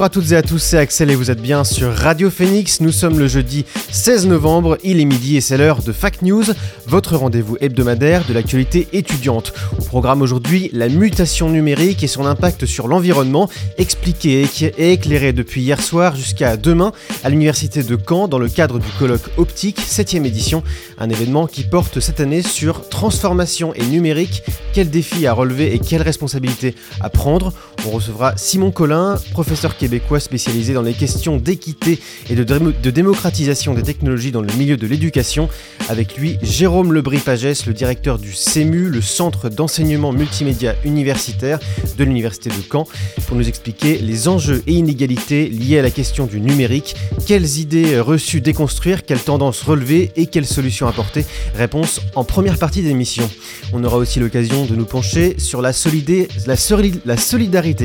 Bonjour à toutes et à tous, c'est Axel et vous êtes bien sur Radio Phoenix. Nous sommes le jeudi 16 novembre, il est midi et c'est l'heure de Fact News, votre rendez-vous hebdomadaire de l'actualité étudiante. Au programme aujourd'hui, la mutation numérique et son impact sur l'environnement, expliqué et éclairé depuis hier soir jusqu'à demain à l'université de Caen dans le cadre du colloque Optique 7ème édition, un événement qui porte cette année sur transformation et numérique, quels défis à relever et quelles responsabilités à prendre? On recevra Simon Collin, professeur québécois spécialisé dans les questions d'équité et de, démo- de démocratisation des technologies dans le milieu de l'éducation. Avec lui, Jérôme Lebris-Pagès, le directeur du CEMU, le Centre d'enseignement multimédia universitaire de l'Université de Caen, pour nous expliquer les enjeux et inégalités liés à la question du numérique, quelles idées reçues déconstruire, quelles tendances relever et quelles solutions apporter? Réponse en première partie d'émission. On aura aussi l'occasion de nous pencher sur la solidarité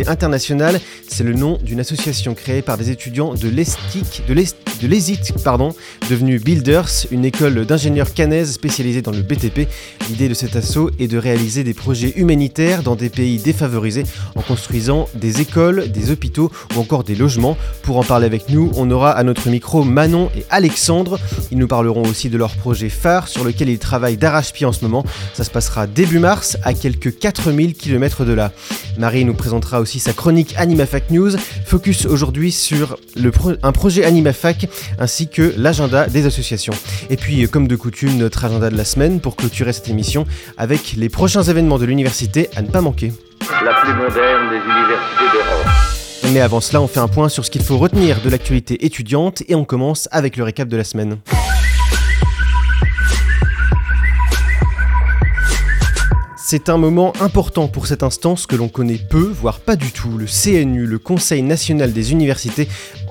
internationale. C'est le nom d'une association créée par des étudiants de l'ESTIC, de l'ESIT, pardon, devenue Builders, une école d'ingénieurs canaise spécialisée dans le BTP. L'idée de cet assaut est de réaliser des projets humanitaires dans des pays défavorisés en construisant des écoles, des hôpitaux ou encore des logements. Pour en parler avec nous, on aura à notre micro Manon et Alexandre. Ils nous parleront aussi de leur projet phare sur lequel ils travaillent d'arrache-pied en ce moment. Ça se passera début mars à quelques 4000 km de là. Marie nous présentera aussi sa chronique AnimaFac News, focus aujourd'hui sur le pro- un projet AnimaFac ainsi que l'agenda des associations. Et puis, euh, comme de coutume, notre agenda de la semaine pour clôturer cette émission avec les prochains événements de l'université à ne pas manquer. la plus moderne des universités d'Europe. Mais avant cela, on fait un point sur ce qu'il faut retenir de l'actualité étudiante et on commence avec le récap de la semaine. C'est un moment important pour cette instance que l'on connaît peu, voire pas du tout. Le CNU, le Conseil national des universités,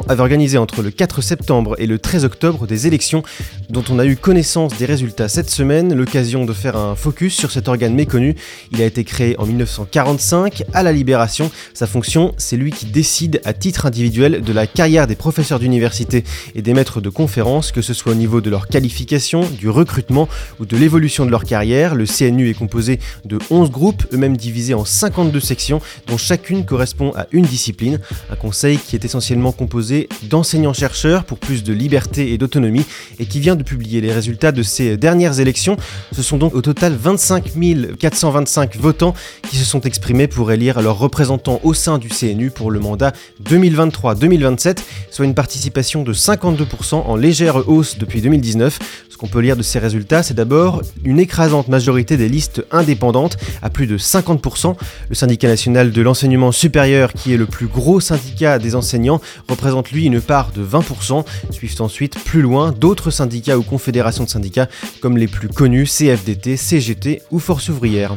avait organisé entre le 4 septembre et le 13 octobre des élections dont on a eu connaissance des résultats cette semaine, l'occasion de faire un focus sur cet organe méconnu. Il a été créé en 1945 à la Libération. Sa fonction, c'est lui qui décide à titre individuel de la carrière des professeurs d'université et des maîtres de conférences, que ce soit au niveau de leur qualification, du recrutement ou de l'évolution de leur carrière. Le CNU est composé de 11 groupes, eux-mêmes divisés en 52 sections, dont chacune correspond à une discipline. Un conseil qui est essentiellement composé d'enseignants-chercheurs pour plus de liberté et d'autonomie et qui vient de publier les résultats de ces dernières élections. Ce sont donc au total 25 425 votants qui se sont exprimés pour élire leurs représentants au sein du CNU pour le mandat 2023-2027, soit une participation de 52% en légère hausse depuis 2019. Ce qu'on peut lire de ces résultats, c'est d'abord une écrasante majorité des listes indépendantes, à plus de 50%. Le syndicat national de l'enseignement supérieur, qui est le plus gros syndicat des enseignants, représente lui une part de 20%. Suivent ensuite plus loin d'autres syndicats ou confédérations de syndicats, comme les plus connus CFDT, CGT ou Force ouvrière.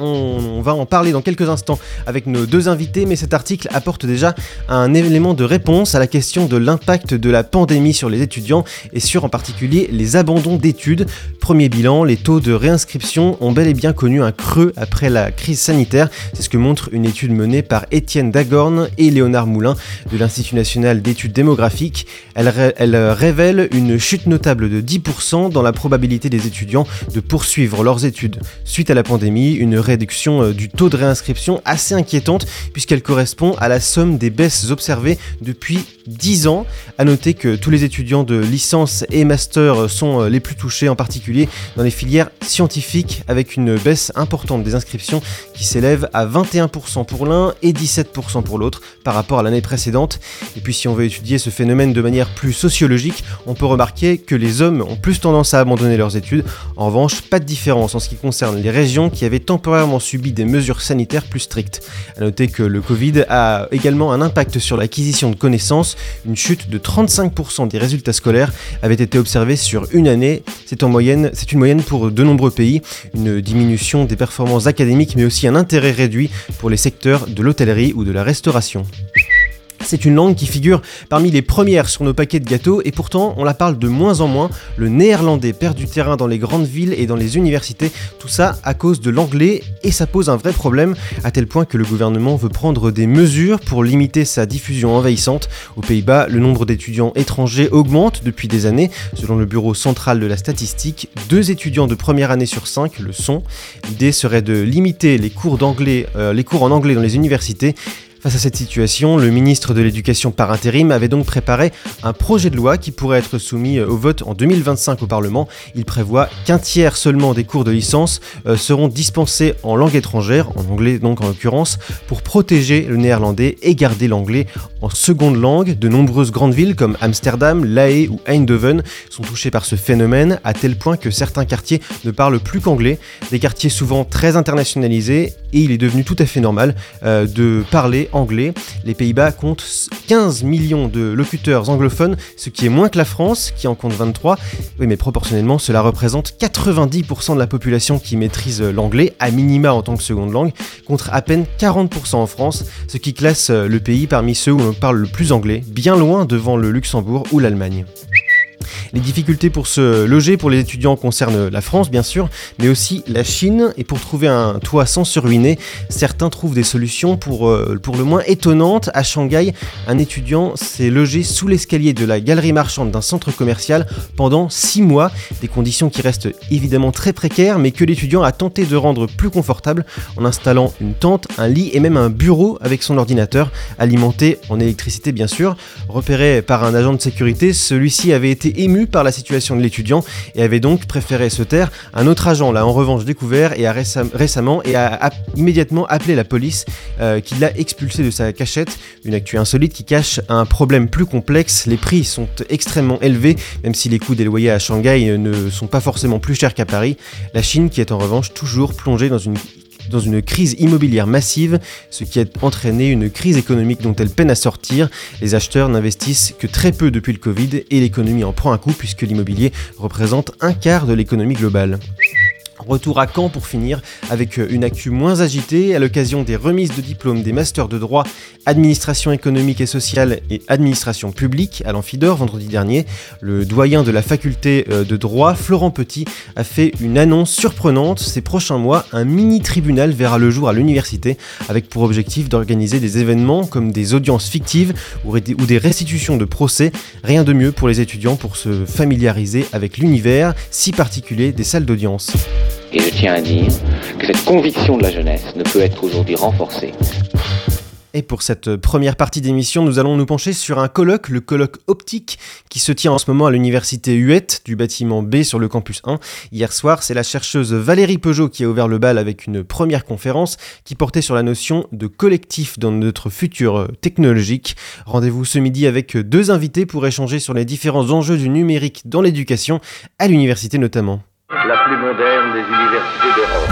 On va en parler dans quelques instants avec nos deux invités, mais cet article apporte déjà un élément de réponse à la question de l'impact de la pandémie sur les étudiants et sur en particulier les abandons d'études. Premier bilan, les taux de réinscription ont bel et bien connu un creux après la crise sanitaire. C'est ce que montre une étude menée par Étienne Dagorn et Léonard Moulin de l'Institut national d'études démographiques. Elle, ré- elle révèle une chute notable de 10% dans la probabilité des étudiants de poursuivre leurs études suite à la pandémie, réduction euh, du taux de réinscription assez inquiétante puisqu'elle correspond à la somme des baisses observées depuis 10 ans. A noter que tous les étudiants de licence et master sont euh, les plus touchés, en particulier dans les filières scientifiques, avec une baisse importante des inscriptions qui s'élève à 21% pour l'un et 17% pour l'autre par rapport à l'année précédente. Et puis si on veut étudier ce phénomène de manière plus sociologique, on peut remarquer que les hommes ont plus tendance à abandonner leurs études. En revanche, pas de différence en ce qui concerne les régions qui avaient temporairement temporairement subi des mesures sanitaires plus strictes. A noter que le Covid a également un impact sur l'acquisition de connaissances. Une chute de 35% des résultats scolaires avait été observée sur une année. C'est c'est une moyenne pour de nombreux pays. Une diminution des performances académiques, mais aussi un intérêt réduit pour les secteurs de l'hôtellerie ou de la restauration. C'est une langue qui figure parmi les premières sur nos paquets de gâteaux et pourtant on la parle de moins en moins. Le néerlandais perd du terrain dans les grandes villes et dans les universités, tout ça à cause de l'anglais et ça pose un vrai problème à tel point que le gouvernement veut prendre des mesures pour limiter sa diffusion envahissante. Aux Pays-Bas, le nombre d'étudiants étrangers augmente depuis des années. Selon le Bureau central de la statistique, deux étudiants de première année sur cinq le sont. L'idée serait de limiter les cours, euh, en anglais dans les universités Face à cette situation, le ministre de l'Éducation par intérim avait donc préparé un projet de loi qui pourrait être soumis euh, au vote en 2025 au Parlement. Il prévoit qu'un tiers seulement des cours de licence euh, seront dispensés en langue étrangère, en anglais donc en l'occurrence, pour protéger le néerlandais et garder l'anglais en seconde langue. De nombreuses grandes villes comme Amsterdam, La Haye ou Eindhoven sont touchées par ce phénomène à tel point que certains quartiers ne parlent plus qu'anglais, des quartiers souvent très internationalisés et il est devenu tout à fait normal euh, de parler anglais. Les Pays-Bas comptent 15 millions de locuteurs anglophones, ce qui est moins que la France, qui en compte 23. Oui, mais proportionnellement, cela représente 90% de la population qui maîtrise l'anglais, à minima en tant que seconde langue, contre à peine 40% en France, ce qui classe le pays parmi ceux où l'on parle le plus anglais, bien loin devant le Luxembourg ou l'Allemagne. Les difficultés pour se loger pour les étudiants concernent la France, bien sûr, mais aussi la Chine. Et pour trouver un toit sans se ruiner, certains trouvent des solutions pour, euh, pour le moins étonnantes. À Shanghai, un étudiant s'est logé sous l'escalier de la galerie marchande d'un centre commercial pendant 6 mois. Des conditions qui restent évidemment très précaires, mais que l'étudiant a tenté de rendre plus confortable en installant une tente, un lit et même un bureau avec son ordinateur, alimenté en électricité bien sûr. Repéré par un agent de sécurité, celui-ci avait été ému par la situation de l'étudiant et avait donc préféré se taire. Un autre agent l'a en revanche découvert et a récemment et a, immédiatement appelé la police euh, qui l'a expulsé de sa cachette. Une actu insolite qui cache un problème plus complexe. Les prix sont extrêmement élevés, même si les coûts des loyers à Shanghai ne sont pas forcément plus chers qu'à Paris. La Chine qui est en revanche toujours plongée dans une dans une crise immobilière massive, ce qui a entraîné une crise économique dont elle peine à sortir. Les acheteurs n'investissent que très peu depuis le Covid et l'économie en prend un coup puisque l'immobilier représente un quart de l'économie globale. Retour à Caen pour finir avec une actu moins agitée à l'occasion des remises de diplômes des masters de droit, administration économique et sociale et administration publique à l'Amphidor vendredi dernier. Le doyen de la faculté euh, de droit, Florent Petit, a fait une annonce surprenante. Ces prochains mois, un mini tribunal verra le jour à l'université avec pour objectif d'organiser des événements comme des audiences fictives ou des restitutions de procès. Rien de mieux pour les étudiants pour se familiariser avec l'univers si particulier des salles d'audience. Et je tiens à dire que cette conviction de la jeunesse ne peut être aujourd'hui renforcée et pour cette première partie d'émission, nous allons nous pencher sur un colloque, le colloque optique, qui se tient en ce moment à l'université Huette du bâtiment B sur le campus 1. Hier soir, c'est la chercheuse Valérie Peugeot qui a ouvert le bal avec une première conférence qui portait sur la notion de collectif dans notre futur technologique. Rendez-vous ce midi avec deux invités pour échanger sur les différents enjeux du numérique dans l'éducation, à l'université notamment la plus moderne des universités d'Europe.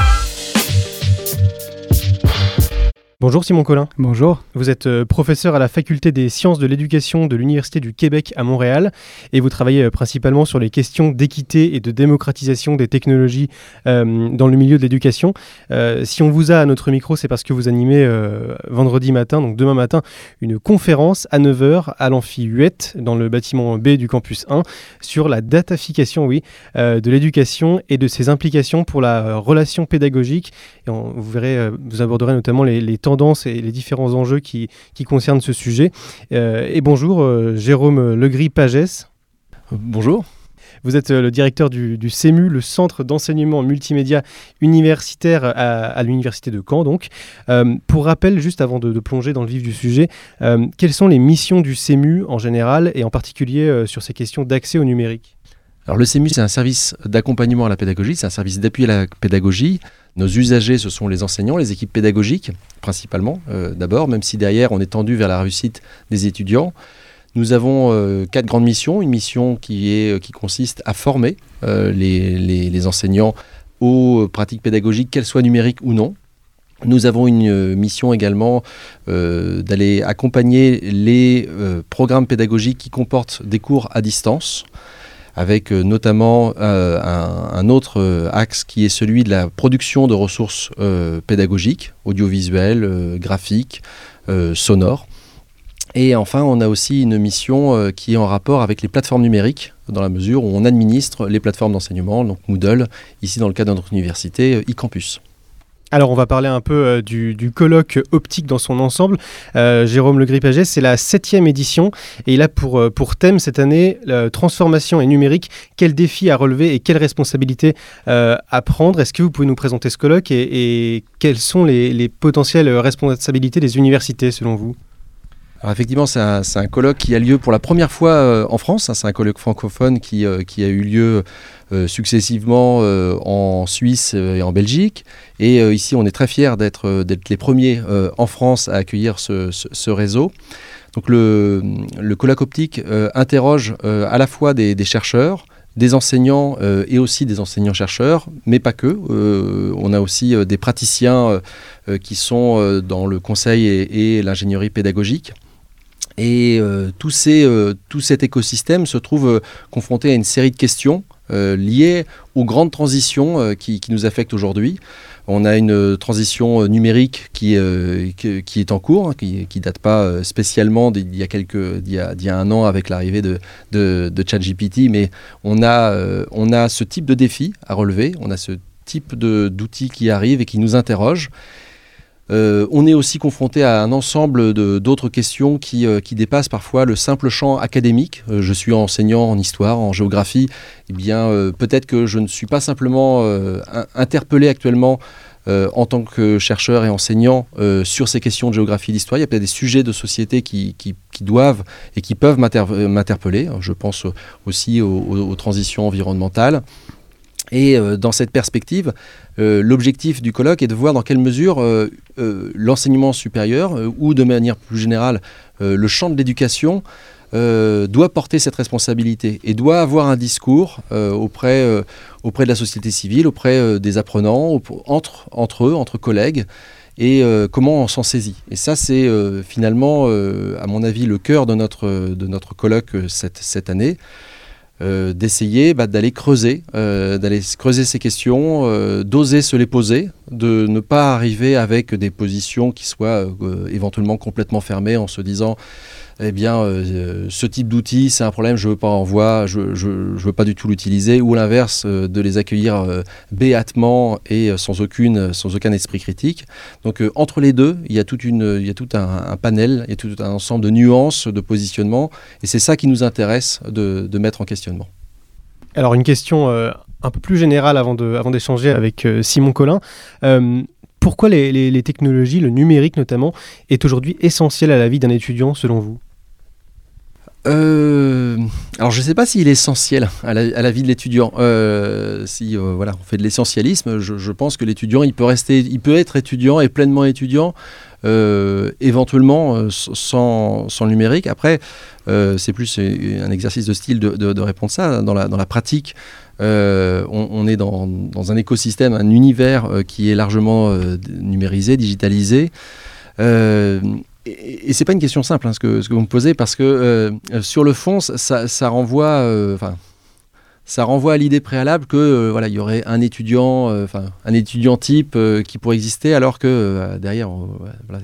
Bonjour Simon Collin. Bonjour. Vous êtes euh, professeur à la faculté des sciences de l'éducation de l'Université du Québec à Montréal et vous travaillez euh, principalement sur les questions d'équité et de démocratisation des technologies euh, dans le milieu de l'éducation. si on vous a à notre micro, c'est parce que vous animez vendredi matin, donc demain matin, une conférence à 9h à l'amphi 8 dans le bâtiment B du campus 1 sur la datafication oui, de l'éducation et de ses implications pour la relation pédagogique. Et vous verrez, vous aborderez notamment les, les tendances et les différents enjeux qui, qui concernent ce sujet. Euh, et bonjour, euh, Jérôme Legris-Pagès. Bonjour. Vous êtes euh, le directeur du, CEMU, le Centre d'enseignement multimédia universitaire à, l'Université de Caen. Donc. pour rappel, juste avant de, plonger dans le vif du sujet, quelles sont les missions du CEMU en général et en particulier sur ces questions d'accès au numérique? Alors le CEMU, c'est un service d'accompagnement à la pédagogie, c'est un service d'appui à la pédagogie. Nos usagers, ce sont les enseignants, les équipes pédagogiques, principalement, euh, d'abord, même si derrière, on est tendu vers la réussite des étudiants. Nous avons euh, quatre grandes missions. Une mission qui, est, qui consiste à former euh, les, les, enseignants aux pratiques pédagogiques, qu'elles soient numériques ou non. Nous avons une euh, mission également euh, d'aller accompagner les euh, programmes pédagogiques qui comportent des cours à distance, avec euh, notamment euh, un, autre euh, axe qui est celui de la production de ressources pédagogiques, audiovisuelles, graphiques, sonores. Et enfin, on a aussi une mission qui est en rapport avec les plateformes numériques, dans la mesure où on administre les plateformes d'enseignement, donc Moodle, ici dans le cadre de notre université, eCampus. Alors on va parler un peu euh, du, colloque optique dans son ensemble. Euh, Jérôme Le Grippaget, c'est la septième édition et il a pour, euh, pour thème cette année transformation et numérique. Quels défis à relever et quelles responsabilités à prendre? Est-ce que vous pouvez nous présenter ce colloque et, et quelles sont les, les potentielles responsabilités des universités selon vous? Alors effectivement, c'est un, colloque qui a lieu pour la première fois euh, en France. c'est un colloque francophone qui, euh, a eu lieu euh, successivement en Suisse et en Belgique. Et ici, on est très fiers d'être les premiers en France à accueillir ce, réseau. Donc le, colloque optique interroge à la fois des, chercheurs, des enseignants et aussi des enseignants-chercheurs, mais pas que. On a aussi des praticiens qui sont dans le conseil et l'ingénierie pédagogique. Et euh, euh, tout cet écosystème se trouve euh, confronté à une série de questions liées aux grandes transitions qui, nous affectent aujourd'hui. On a une transition numérique qui, est en cours, hein, qui ne date pas spécialement d'il y a, quelques, y a, y a un an avec l'arrivée de, ChatGPT, mais on a, on a ce type de défi à relever, on a ce type d'outils qui arrivent et qui nous interrogent. Euh, on est aussi confronté à un ensemble d'autres questions qui, euh, qui dépassent parfois le simple champ académique. Euh, je suis enseignant en histoire, en géographie. Eh bien, peut-être que je ne suis pas simplement in- interpellé actuellement en tant que chercheur et enseignant sur ces questions de géographie et d'histoire. Il y a peut-être des sujets de société qui, doivent et qui peuvent m'inter- m'interpeller. Je pense aussi aux transitions environnementales. Et euh, dans cette perspective, euh, l'objectif du colloque est de voir dans quelle mesure euh, l'enseignement supérieur, ou de manière plus générale le champ de l'éducation, doit porter cette responsabilité et doit avoir un discours auprès, auprès de la société civile, auprès des apprenants, entre, entre eux, entre collègues, et comment on s'en saisit. Et ça, c'est finalement, à mon avis, le cœur de notre, de notre colloque cette, cette année. Euh, d'essayer bah, d'aller creuser, euh, d'aller creuser ces questions, euh, d'oser se les poser, de ne pas arriver avec des positions qui soient euh, éventuellement complètement fermées en se disant eh bien, euh, ce type d'outil, c'est un problème, je veux pas en voir, je, je veux pas du tout l'utiliser, ou l'inverse, euh, de les accueillir euh, béatement et euh, sans, aucun esprit critique. Donc, euh, entre les deux, il y a, tout un, panel, il y a tout un ensemble de nuances, de positionnement, et c'est ça qui nous intéresse de, mettre en questionnement. Alors une question euh, un peu plus générale avant d'échanger avec euh, Simon Collin. Euh, pourquoi les, les- les technologies, le numérique notamment, est aujourd'hui essentiel à la vie d'un étudiant selon vous? Euh, alors je ne sais pas s'il est essentiel à la, vie de l'étudiant. Euh, si euh, voilà, on fait de l'essentialisme, je, pense que l'étudiant, il peut rester, il peut être étudiant et pleinement étudiant, éventuellement sans, le numérique. Après, c'est plus un exercice de style de, de- de répondre ça dans la, pratique. on, est dans, un écosystème, un univers qui est largement numérisé, digitalisé. Et, et c'est pas une question simple hein, ce, que, vous me posez parce que euh, euh, sur le fond ça, renvoie euh, enfin ça renvoie à l'idée préalable que voilà il y aurait un étudiant enfin un étudiant type qui pourrait exister alors que derrière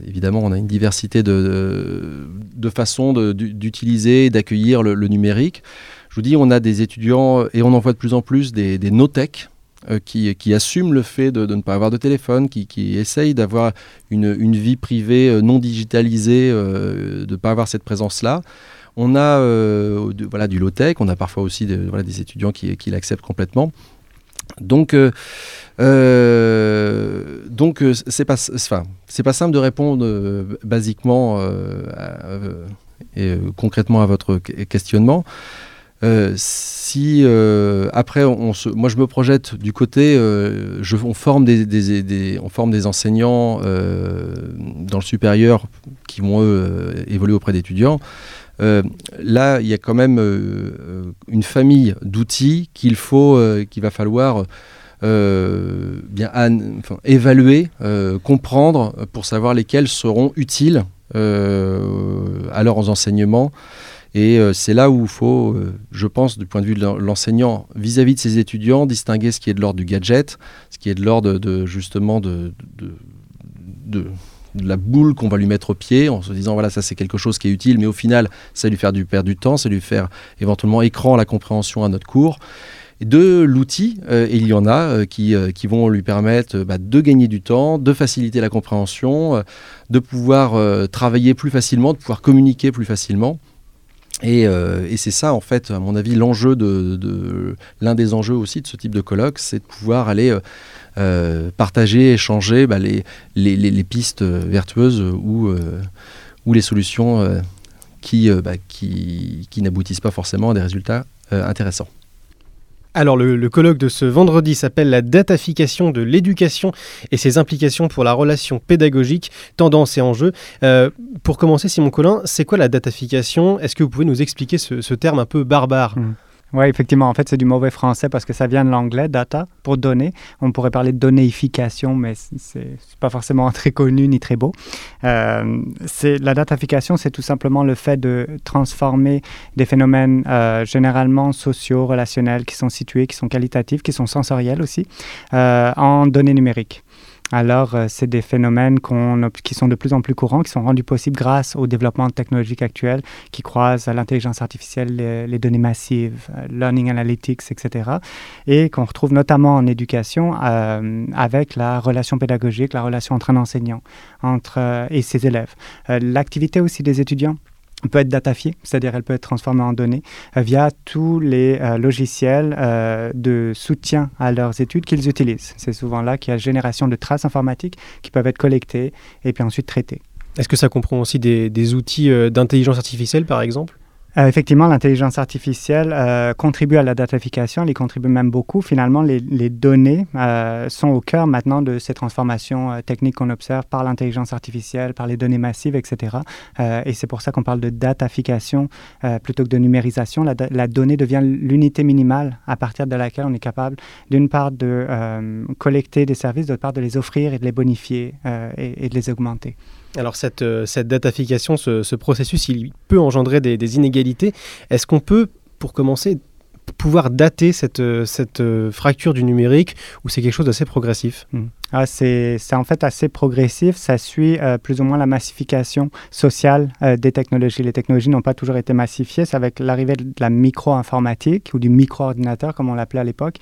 évidemment on a une diversité de, de, façons d'utiliser d'accueillir le, numérique. Je vous dis on a des étudiants et on en voit de plus en plus des, des no-tech euh, qui, qui assument le fait de, ne pas avoir de téléphone, qui, qui essayent d'avoir une, vie privée euh, non digitalisée, euh, de ne pas avoir cette présence-là. On a voilà, du low-tech, on a parfois aussi des, étudiants qui, l'acceptent complètement. Donc, euh, euh, donc c'est pas, c'est- pas simple de répondre basiquement et concrètement à votre que- questionnement. Si euh, après, on se, moi je me projette du côté, euh, je, on, forme des, on forme des enseignants euh, dans le supérieur qui vont eux, évoluer auprès d'étudiants. Là, il y a quand même une famille d'outils qu'il faut, qu'il va falloir bien évaluer, comprendre pour savoir lesquels seront utiles à leurs enseignements. Et euh, c'est là où il faut, euh, je pense, du point de vue de l'en- l'enseignant, vis-à-vis de ses étudiants, distinguer ce qui est de l'ordre du gadget, ce qui est de l'ordre de, justement de, la boule qu'on va lui mettre au pied en se disant voilà ça c'est quelque chose qui est utile mais au final ça lui faire du perdre du temps, ça lui faire éventuellement écran la compréhension à notre cours de l'outil, euh, il y en a qui, qui vont lui permettre bah, de gagner du temps, de faciliter la compréhension, de pouvoir travailler plus facilement, de pouvoir communiquer plus facilement. Et, euh, et c'est ça, en fait, à mon avis, l'enjeu de, l'un des enjeux aussi de ce type de colloque, c'est de pouvoir aller euh, euh, partager, échanger bah, les, pistes vertueuses ou, les solutions qui, bah, qui, n'aboutissent pas forcément à des résultats intéressants. Alors le, colloque de ce vendredi s'appelle la datafication de l'éducation et ses implications pour la relation pédagogique, tendance et enjeux. Euh, pour commencer, Simon Collin, c'est quoi la datafication? Est-ce que vous pouvez nous expliquer ce, ce terme un peu barbare? Oui, effectivement, en fait, c'est du mauvais français parce que ça vient de l'anglais, data, pour donner. On pourrait parler de donnéification, mais c'est pas forcément très connu ni très beau. Euh, la datafication, c'est tout simplement le fait de transformer des phénomènes euh, généralement sociaux, relationnels, qui sont situés, qui sont qualitatifs, qui sont sensoriels aussi, euh, en données numériques. Alors, euh, c'est des phénomènes qui sont de plus en plus courants, qui sont rendus possibles grâce au développement technologique actuel, qui croisent l'intelligence artificielle, les, données massives, euh, learning analytics, etc. Et qu'on retrouve notamment en éducation euh, avec la relation pédagogique, la relation entre un enseignant et ses élèves. L'activité aussi des étudiants peut être datafiée, c'est-à-dire elle peut être transformée en données euh, via tous les euh, logiciels euh, de soutien à leurs études qu'ils utilisent. C'est souvent là qu'il y a génération de traces informatiques qui peuvent être collectées et puis ensuite traitées. Est-ce que ça comprend aussi des, outils d'intelligence artificielle, par exemple? Euh, effectivement, l'intelligence artificielle euh, contribue à la datafication, elle y contribue même beaucoup. Finalement, les, les données euh, sont au cœur maintenant de ces transformations euh, techniques qu'on observe par l'intelligence artificielle, par les données massives, etc. Euh, et c'est pour ça qu'on parle de datafication euh, plutôt que de numérisation. La, la donnée devient l'unité minimale à partir de laquelle on est capable, d'une part, de collecter des services, d'autre part, de les offrir et de les bonifier et, et de les augmenter. Alors cette, euh, cette datafication, ce, ce processus, il peut engendrer des, inégalités. Est-ce qu'on peut, pour commencer, pouvoir dater cette, euh, cette euh, fracture du numérique ou c'est quelque chose d'assez progressif? Ah, c'est en fait assez progressif. Ça suit euh, plus ou moins la massification sociale euh, des technologies. Les technologies n'ont pas toujours été massifiées. C'est avec l'arrivée de la micro-informatique ou du micro-ordinateur, comme on l'appelait à l'époque,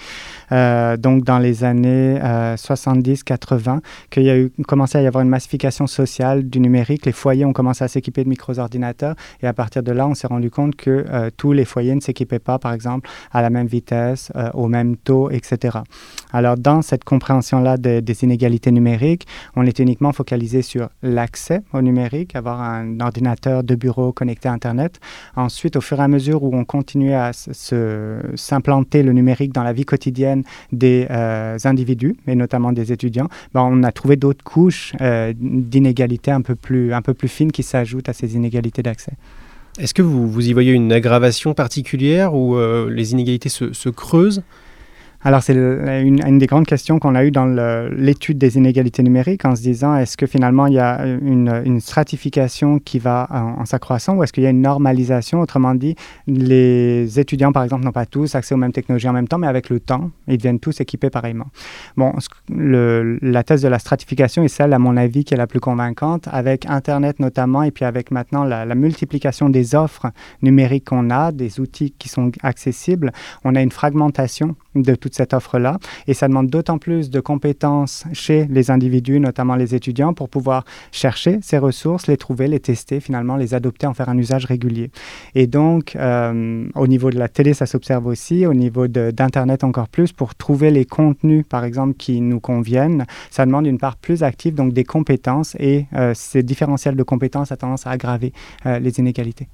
euh, donc dans les années 70-80, qu'il y a eu, commencé à y avoir une massification sociale du numérique. Les foyers ont commencé à s'équiper de micro-ordinateurs et à partir de là, on s'est rendu compte que tous les foyers ne s'équipaient pas, par exemple, à la même vitesse, au même taux, etc. Alors, dans cette compréhension-là des, des inégalités numériques, on est uniquement focalisé sur l'accès au numérique, avoir un ordinateur de bureau connecté à Internet. Ensuite, au fur et à mesure où on continue à s'implanter le numérique dans la vie quotidienne des euh, individus, et notamment des étudiants, ben, on a trouvé d'autres couches euh, d'inégalités un, peu plus- un peu plus fines qui s'ajoutent à ces inégalités d'accès. Est-ce que vous, vous y voyez une aggravation particulière où euh, les inégalités se creusent? Alors, c'est une, des grandes questions qu'on a eues dans l'étude des inégalités numériques en se disant est-ce que finalement il y a une, stratification qui va en, s'accroissant ou est-ce qu'il y a une normalisation? Autrement dit, les étudiants, par exemple, n'ont pas tous accès aux mêmes technologies en même temps, mais avec le temps, ils deviennent tous équipés pareillement. Bon, la thèse de la stratification est celle, à mon avis, qui est la plus convaincante, avec Internet notamment, et puis avec maintenant la, la multiplication des offres numériques qu'on a, des outils qui sont accessibles, on a une fragmentation de cette offre-là. Et ça demande d'autant plus de compétences chez les individus, notamment les étudiants, pour pouvoir chercher ces ressources, les trouver, les tester, finalement les adopter, en faire un usage régulier. Et donc, euh, au niveau de la télé, ça s'observe aussi, au niveau d'Internet encore plus, pour trouver les contenus, par exemple, qui nous conviennent, ça demande une part plus active, donc des compétences, et euh, ces différentiels de compétences a tendance à aggraver euh, les inégalités.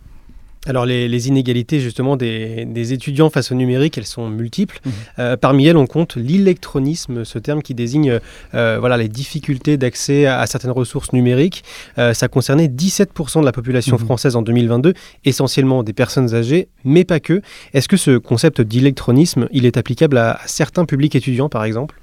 Alors les, les inégalités justement des, des étudiants face au numérique, elles sont multiples. Mhm. Euh, parmi elles, on compte l'électronisme, ce terme qui désigne euh, voilà, les difficultés d'accès à, à certaines ressources numériques. Euh, ça concernait 17% de la population Mhm. française en 2022, essentiellement des personnes âgées, mais pas que. Est-ce que ce concept d'électronisme, il est applicable à, à certains publics étudiants par exemple?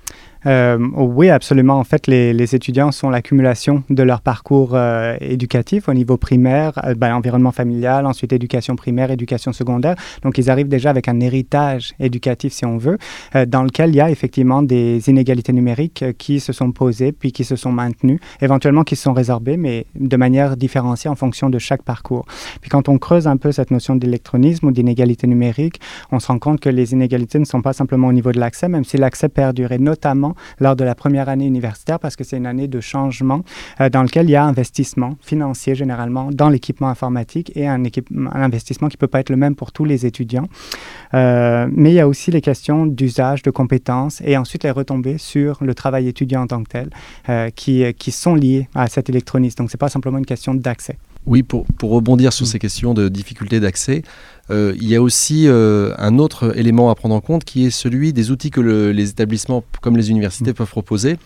Euh, oui, absolument. En fait, les, les étudiants sont l'accumulation de leur parcours euh, éducatif au niveau primaire, euh, ben, environnement familial, ensuite éducation primaire, éducation secondaire. Donc, ils arrivent déjà avec un héritage éducatif, si on veut, euh, dans lequel il y a effectivement des inégalités numériques euh, qui se sont posées, puis qui se sont maintenues, éventuellement qui se sont résorbées, mais de manière différenciée en fonction de chaque parcours. Puis quand on creuse un peu cette notion d'électronisme ou d'inégalité numérique, on se rend compte que les inégalités ne sont pas simplement au niveau de l'accès, même si l'accès perdure, et lors de la première année universitaire, parce que c'est une année de changement euh, dans lequel il y a investissement financier généralement dans l'équipement informatique et un, investissement qui ne peut pas être le même pour tous les étudiants. Euh, mais il y a aussi les questions d'usage, de compétences et ensuite les retombées sur le travail étudiant en tant que tel euh, qui, qui sont liées à cet électronisme. Donc, ce n'est pas simplement une question d'accès. Oui, pour, pour rebondir sur Mm. ces questions de difficulté d'accès, euh, il y a aussi euh, un autre élément à prendre en compte qui est celui des outils que le- les établissements comme les universités peuvent proposer.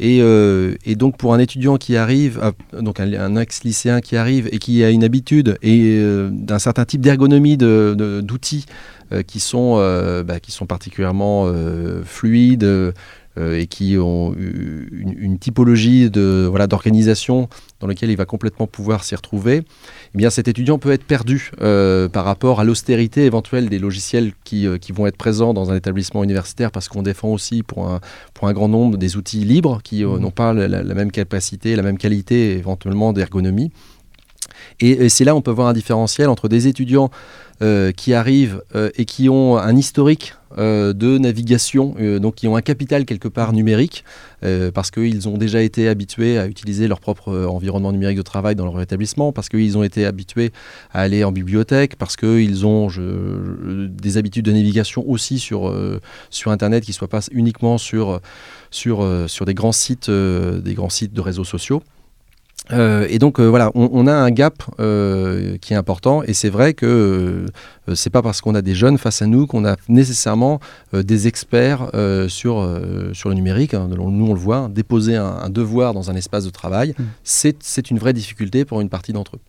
Et, euh, et donc pour un étudiant qui arrive, à- donc un, un ex-lycéen qui arrive et qui a une habitude et d'un certain type d'ergonomie de- de- d'outils qui, sont, euh, bah, qui sont particulièrement euh, fluides et qui ont une, une typologie de voilà d'organisation dans lequel il va complètement pouvoir s'y retrouver, eh bien cet étudiant peut être perdu euh, par rapport à l'austérité éventuelle des logiciels qui, euh, qui vont être présents dans un établissement universitaire parce qu'on défend aussi pour un, pour un grand nombre des outils libres qui euh, Mhm. n'ont pas la, la- la même capacité, la même qualité éventuellement d'ergonomie. Et, et c'est là on peut voir un différentiel entre des étudiants euh, qui arrivent euh, et qui ont un historique euh, de navigation, donc qui ont un capital quelque part numérique, parce qu'ils ont déjà été habitués à utiliser leur propre environnement numérique de travail dans leur établissement, parce qu'ils ont été habitués à aller en bibliothèque, parce qu'ils ont des habitudes de navigation aussi sur, Internet qui ne soient pas uniquement sur, des grands sites de réseaux sociaux. Euh, et donc euh, voilà, on, on a un gap euh, qui est important et c'est vrai que c'est pas parce qu'on a des jeunes face à nous qu'on a nécessairement des experts sur, sur le numérique. hein. Nous on le voit, déposer un, un devoir dans un espace de travail, Mm. c'est une vraie difficulté pour une partie d'entre eux.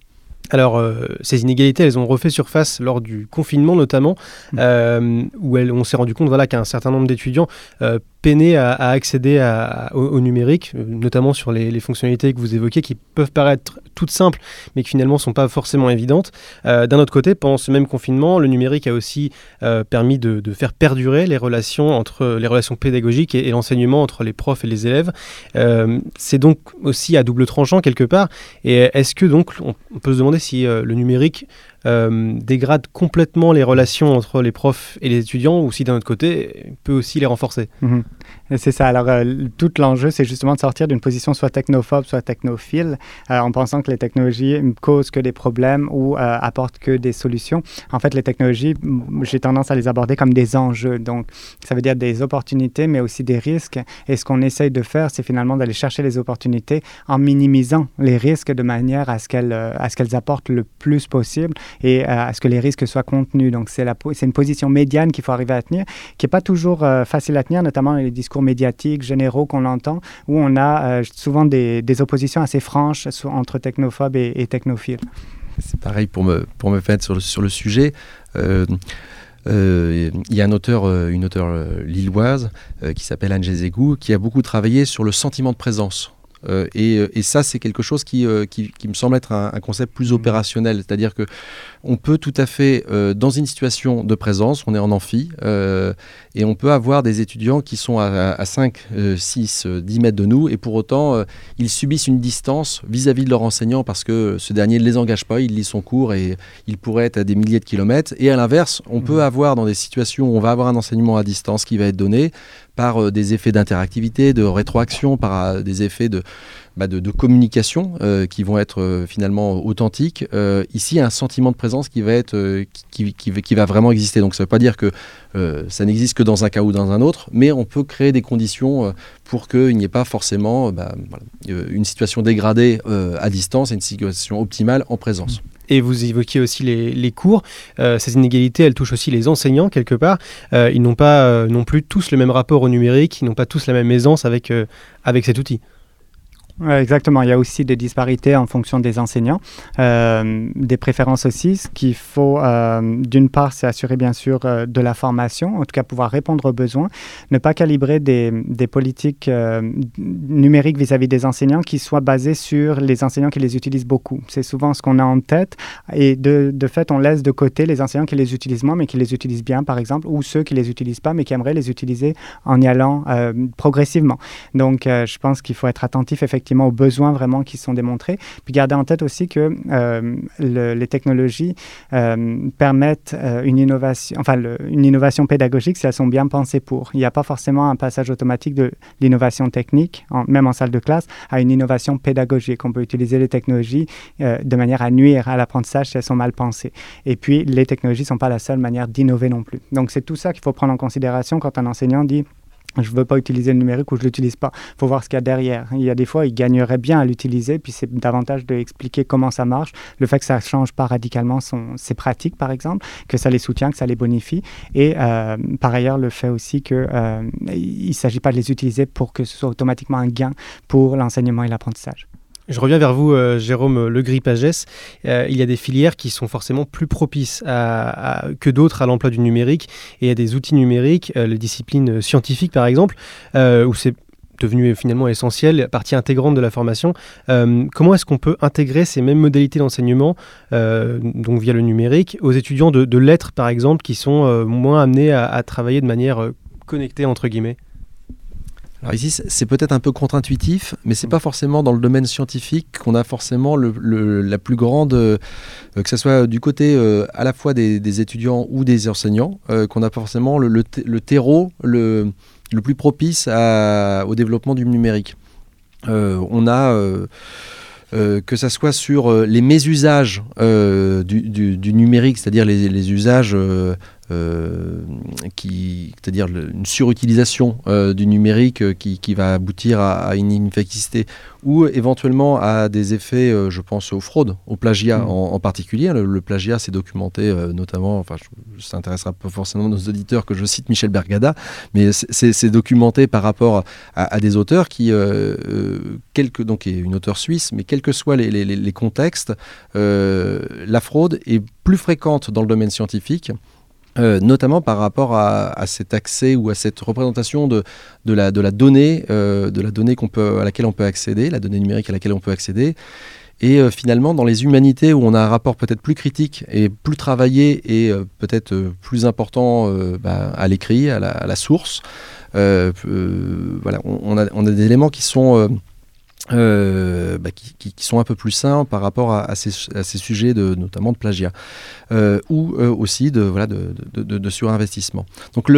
Alors, euh, ces inégalités, elles ont refait surface lors du confinement notamment, Mm. euh, où elles- on s'est rendu compte voilà, qu'un certain nombre d'étudiants euh, peinaient à, accéder au, numérique, euh, notamment sur les, fonctionnalités que vous évoquez, qui peuvent paraître toutes simples, mais qui finalement ne sont pas forcément évidentes. Euh, D'un autre côté, pendant ce même confinement, le numérique a aussi euh, permis de, faire perdurer les relations entre les relations pédagogiques et, l'enseignement entre les profs et les élèves. C'est donc aussi à double tranchant quelque part. Et est-ce que donc on, peut se demander si le numérique euh, dégrade complètement les relations entre les profs et les étudiants ou si d'un autre côté peut aussi les renforcer Mhm. C'est ça. Alors, euh, tout l'enjeu, c'est justement de sortir d'une position soit technophobe, soit technophile, euh, en pensant que les technologies ne causent que des problèmes ou euh, apportent que des solutions. En fait, les technologies, j'ai tendance à les aborder comme des enjeux. Donc, ça veut dire des opportunités, mais aussi des risques. Et ce qu'on essaye de faire, c'est finalement d'aller chercher les opportunités en minimisant les risques de manière à ce qu'elles euh, à ce qu'elles apportent le plus possible et euh, à ce que les risques soient contenus. Donc, c'est la c'est une position médiane qu'il faut arriver à tenir qui n'est pas toujours euh, facile à tenir, notamment dans les discours médiatiques généraux qu'on entend, où on a euh, souvent des, oppositions assez franches entre technophobes et, technophiles. C'est pareil pour me, pour me mettre sur le, sur le sujet. Euh, euh, Il y a un auteur, une auteure lilloise qui s'appelle Anne Gézégou qui a beaucoup travaillé sur le sentiment de présence. Euh, et, euh, et ça, c'est quelque chose qui, euh, qui, qui me semble être un, un concept plus opérationnel. C'est-à-dire que on peut tout à fait, euh, dans une situation de présence, on est en amphi, et on peut avoir des étudiants qui sont à, à 5, euh, 6, euh, 10 mètres de nous, et pour autant, ils subissent une distance vis-à-vis de leur enseignant parce que ce dernier ne les engage pas, il lit son cours et il pourrait être à des milliers de kilomètres. Et à l'inverse, on peut avoir dans des situations où on va avoir un enseignement à distance qui va être donné par euh, des effets d'interactivité, de rétroaction, par euh, des effets de, bah, communication euh, qui vont être finalement authentiques. Ici, un sentiment de présence qui va, vraiment exister. Donc ça ne veut pas dire que ça n'existe que dans un cas ou dans un autre, mais on peut créer des conditions pour qu'il n'y ait pas forcément bah, une situation dégradée à distance et une situation optimale en présence. Et vous évoquiez aussi les, cours. Euh, ces inégalités, elles touchent aussi les enseignants quelque part. Euh, ils n'ont pas euh, non plus tous le même rapport au numérique, ils n'ont pas tous la même aisance avec, avec cet outil. Exactement. Il y a aussi des disparités en fonction des enseignants, euh, des préférences aussi. Ce qu'il faut, euh, d'une part, c'est assurer bien sûr euh, de la formation, en tout cas pouvoir répondre aux besoins, ne pas calibrer des, politiques numériques vis-à-vis des enseignants qui soient basées sur les enseignants qui les utilisent beaucoup. C'est souvent ce qu'on a en tête et de, de fait, on laisse de côté les enseignants qui les utilisent moins mais qui les utilisent bien, par exemple, ou ceux qui les utilisent pas mais qui aimeraient les utiliser en y allant progressivement. Donc, je pense qu'il faut être attentif effectivement aux besoins vraiment qui sont démontrés. Puis garder en tête aussi que euh, le- les technologies euh, permettent euh, une innovation, enfin une innovation pédagogique si elles sont bien pensées pour. Il n'y a pas forcément un passage automatique de l'innovation technique, même en salle de classe, à une innovation pédagogique. On peut utiliser les technologies de manière à nuire à l'apprentissage si elles sont mal pensées. Et puis, les technologies ne sont pas la seule manière d'innover non plus. Donc, c'est tout ça qu'il faut prendre en considération quand un enseignant dit je ne veux pas utiliser le numérique ou je ne l'utilise pas. Il faut voir ce qu'il y a derrière. Il y a des fois, il gagnerait bien à l'utiliser, puis c'est davantage d'expliquer comment ça marche, le fait que ça ne change pas radicalement son, ses pratiques, par exemple, que ça les soutient, que ça les bonifie, et euh, par ailleurs, le fait aussi qu'il ne s'agit pas de les utiliser pour que ce soit automatiquement un gain pour l'enseignement et l'apprentissage. Je reviens vers vous, euh, Jérôme Legris-Pagès. Euh, il y a des filières qui sont forcément plus propices que d'autres à l'emploi du numérique et à des outils numériques, euh, les disciplines scientifiques par exemple, où c'est devenu finalement essentiel, partie intégrante de la formation. Comment est-ce qu'on peut intégrer ces mêmes modalités d'enseignement, donc via le numérique, aux étudiants de, lettres par exemple, qui sont moins amenés à, travailler de manière connectée entre guillemets? Alors ici, c'est- peut-être un peu contre-intuitif, mais c'est pas forcément dans le domaine scientifique qu'on a forcément le, le- la plus grande, euh, que ce soit du côté euh, à la fois des, des étudiants ou des enseignants, euh, qu'on a forcément le, le, te- le terreau le, plus propice à- au développement du numérique. On a euh, que ça soit sur euh, les mésusages euh, du, du- du numérique, c'est-à-dire les, les usages qui, c'est-à-dire une surutilisation euh, du numérique euh, qui, qui va aboutir à, à une inefficacité ou éventuellement à des effets, euh, je pense aux fraudes, au plagiat Mm. en, en particulier. Le, le plagiat s'est documenté euh, notamment, enfin, je- ça intéressera pas forcément nos auditeurs que je cite Michel Bergada, mais c'est- c'est c'est documenté par rapport à, à des auteurs qui, euh, euh, donc une auteure suisse, mais quels que soient les, les- les- les contextes, euh, la fraude est plus fréquente dans le domaine scientifique. Euh, notamment par rapport à, cet accès ou à cette représentation de, de, la, de la donnée, euh, de la donnée qu'on peut, à laquelle on peut accéder, la donnée numérique à laquelle on peut accéder. Et euh, finalement, dans les humanités, où on a un rapport peut-être plus critique et plus travaillé et peut-être plus important bah, à l'écrit, à la, source, voilà, on a, on a des éléments qui sont, euh, bah, qui, sont un peu plus sains par rapport à, ces, sujets, de, notamment de plagiat, euh, ou euh, aussi de, surinvestissement. Donc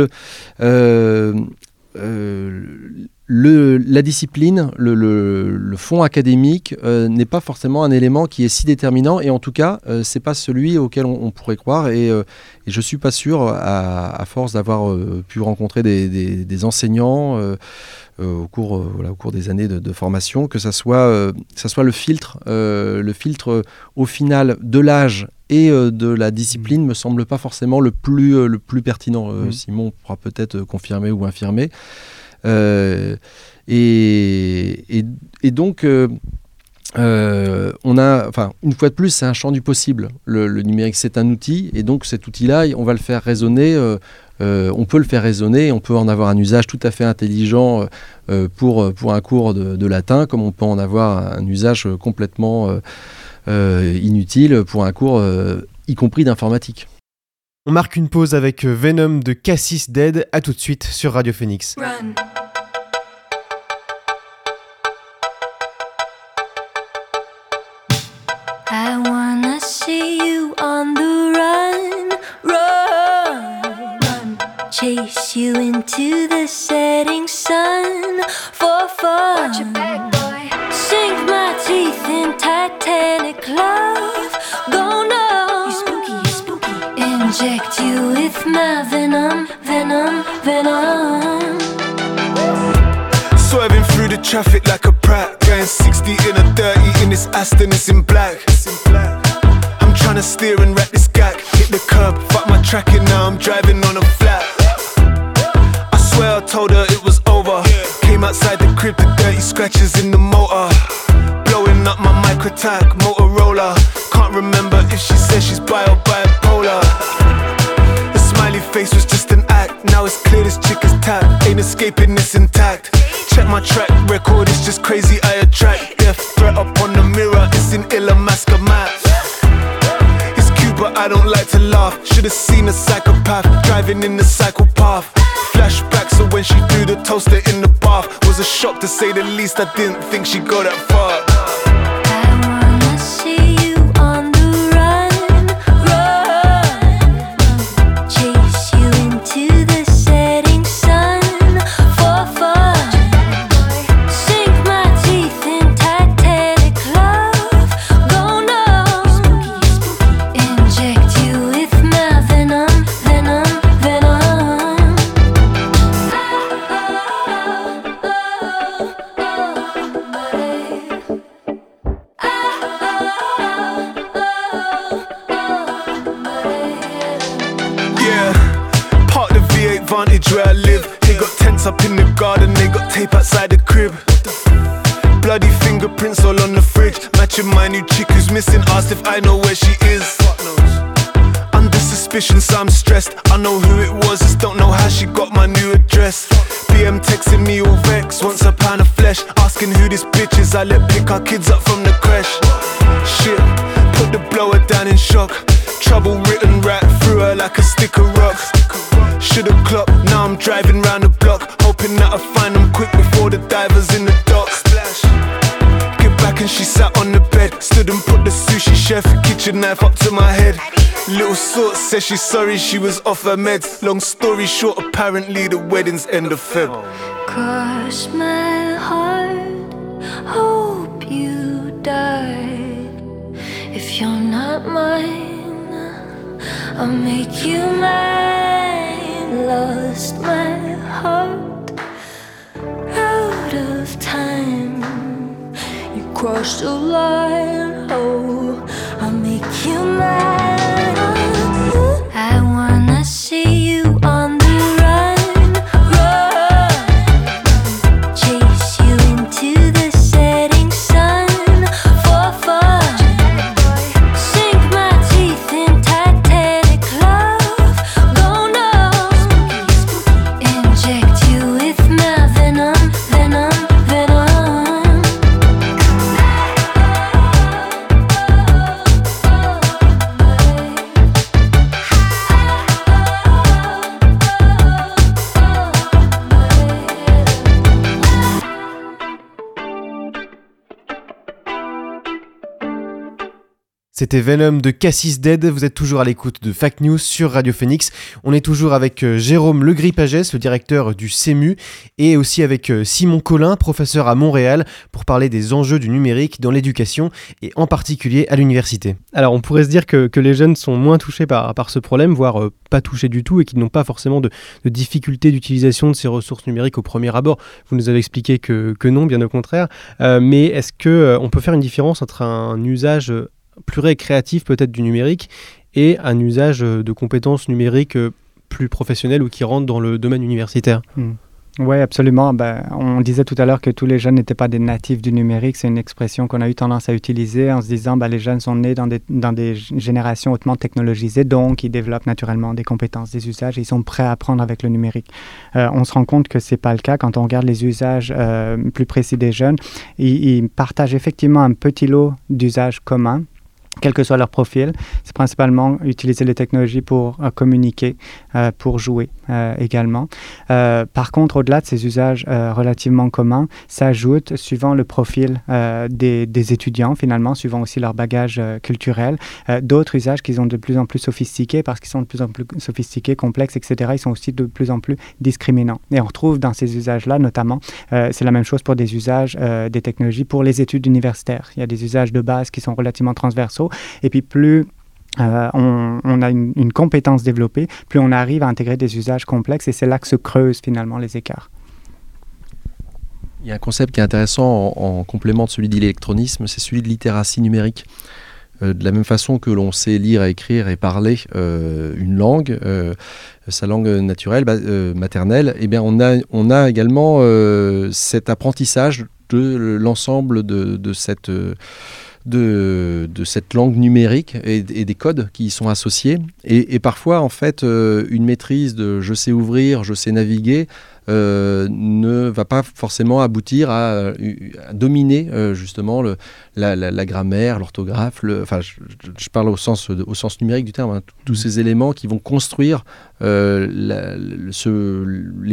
la discipline, le, le, fond académique n'est pas forcément un élément qui est si déterminant et en tout cas euh, c'est pas celui auquel on, pourrait croire et, euh, et je suis pas sûr à, force d'avoir pu rencontrer des, enseignants au cours euh, voilà, au cours des années de, de formation que ça soit euh, ça soit le filtre euh, le filtre euh, au final de l'âge et euh, de la discipline me semble pas forcément le plus euh, le plus pertinent Euh, Mhm. Simon pourra peut-être euh, confirmer ou infirmer euh, et, et, et donc, euh, euh, on a, enfin, une fois de plus, c'est un champ du possible. Le, le numérique, c'est un outil, et donc cet outil-là, on va le faire résonner. Euh, on peut le faire résonner, on peut en avoir un usage tout à fait intelligent euh, euh, pour, pour un cours de, de latin, comme on peut en avoir un usage complètement euh, euh, inutile pour un cours, euh, y compris d'informatique. On marque une pause avec Venom de Cassis Dead. À tout de suite sur Radio Phoenix. Run. Chase you into the setting sun for fun. Watch your back, boy. Sink my teeth in Titanic love. Go numb. You spooky, you spooky. Inject you with my venom, venom, venom. Swerving through the traffic like a prat. Going 60 in a 30 in this Aston, it's in black. I'm Trying to steer and wrap this gag. Hit the curb, fuck my tracking, now I'm driving on a flat. Told her it was over. Came outside the crib, the dirty scratches in the motor. Blowing up my micro tag, Motorola. Can't remember if she said she's bi or bipolar. The smiley face was just an act. Now it's clear this chick is tapped. Ain't escaping this intact. Check my track record, it's just crazy. I attract death threat up on the mirror. It's in Illa Masker map. It's cute, but I don't like to laugh. Should've seen a psychopath driving in the psychopath. Flashbacks of when she threw the toaster in the bath. Was a shock to say the least. I didn't think she'd go that far. V8 where I live. They got tents up in the garden, they got tape outside the crib. Bloody fingerprints all on the fridge. Matching my new chick who's missing. Asked if I know where she is. Under suspicion, so I'm stressed. I know who it was, just don't know how she got my new address. BM texting me all vexed, wants a pound of flesh. Asking who this bitch is. I let pick our kids up from the crash. Shit, put the blower down in shock. Trouble written right through her like a stick of rock. Should've clocked, now I'm driving round the block. Hoping that I find them quick before the divers in the dock. Splash. Get back and she sat on the bed. Stood and put the sushi chef kitchen knife up to my head. Little sort says she's sorry she was off her meds. Long story short, apparently the wedding's end of Feb. Cross my heart, hope you died. If you're not mine, I'll make you mine. Lost my heart out of time. You crossed the line, oh, I'll make you mine. C'était Venom de Cassis Dead. Vous êtes toujours à l'écoute de Fact News sur Radio Phoenix. On est toujours avec euh, Jérôme Legris-Pagès, le directeur du CEMU, et aussi avec euh, Simon Collin, professeur à Montréal, pour parler des enjeux du numérique dans l'éducation et en particulier à l'université. Alors on pourrait se dire que, les jeunes sont moins touchés par, ce problème, voire euh, pas touchés du tout, et qu'ils n'ont pas forcément de, difficultés d'utilisation de ces ressources numériques au premier abord. Vous nous avez expliqué que, non, bien au contraire. Mais est-ce que euh, on peut faire une différence entre un usage plus récréatif peut-être du numérique et un usage euh, de compétences numériques euh, plus professionnelles ou qui rentrent dans le domaine universitaire Oui, absolument. Ben, on disait tout à l'heure que tous les jeunes n'étaient pas des natifs du numérique. C'est une expression qu'on a eu tendance à utiliser en se disant ben, les jeunes sont nés dans des, dans des générations hautement technologisées, donc ils développent naturellement des compétences, des usages et ils sont prêts à apprendre avec le numérique. Euh, on se rend compte que c'est pas le cas quand on regarde les usages plus précis des jeunes. Ils partagent effectivement un petit lot d'usages communs quel que soit leur profil. C'est principalement utiliser les technologies pour euh, communiquer, euh, pour jouer euh, également. Par contre, au-delà de ces usages relativement communs, s'ajoutent, suivant le profil des, étudiants, finalement, suivant aussi leur bagage culturel, d'autres usages qui sont de plus en plus sophistiqués parce qu'ils sont de plus en plus sophistiqués, complexes, etc. Ils sont aussi de plus en plus discriminants. Et on retrouve dans ces usages-là, notamment, c'est la même chose pour des usages des technologies pour les études universitaires. Il y a des usages de base qui sont relativement transversaux. Et puis plus euh, on, a une, compétence développée, plus on arrive à intégrer des usages complexes et c'est là que se creusent finalement les écarts. Il y a un concept qui est intéressant en, en complément de celui de l'électronisme, c'est celui de littératie numérique. de la même façon que l'on sait lire, écrire et parler une langue, sa langue naturelle, maternelle, eh bien on a, également cet apprentissage de l'ensemble de, cette de, cette langue numérique et, des codes qui y sont associés. Et, parfois, en fait, euh, une maîtrise de je sais ouvrir, je sais naviguer euh, ne va pas forcément aboutir à, dominer euh, justement le, la, grammaire, l'orthographe. Enfin, je, parle au sens, au sens numérique du terme, hein, tous ces éléments qui vont construire les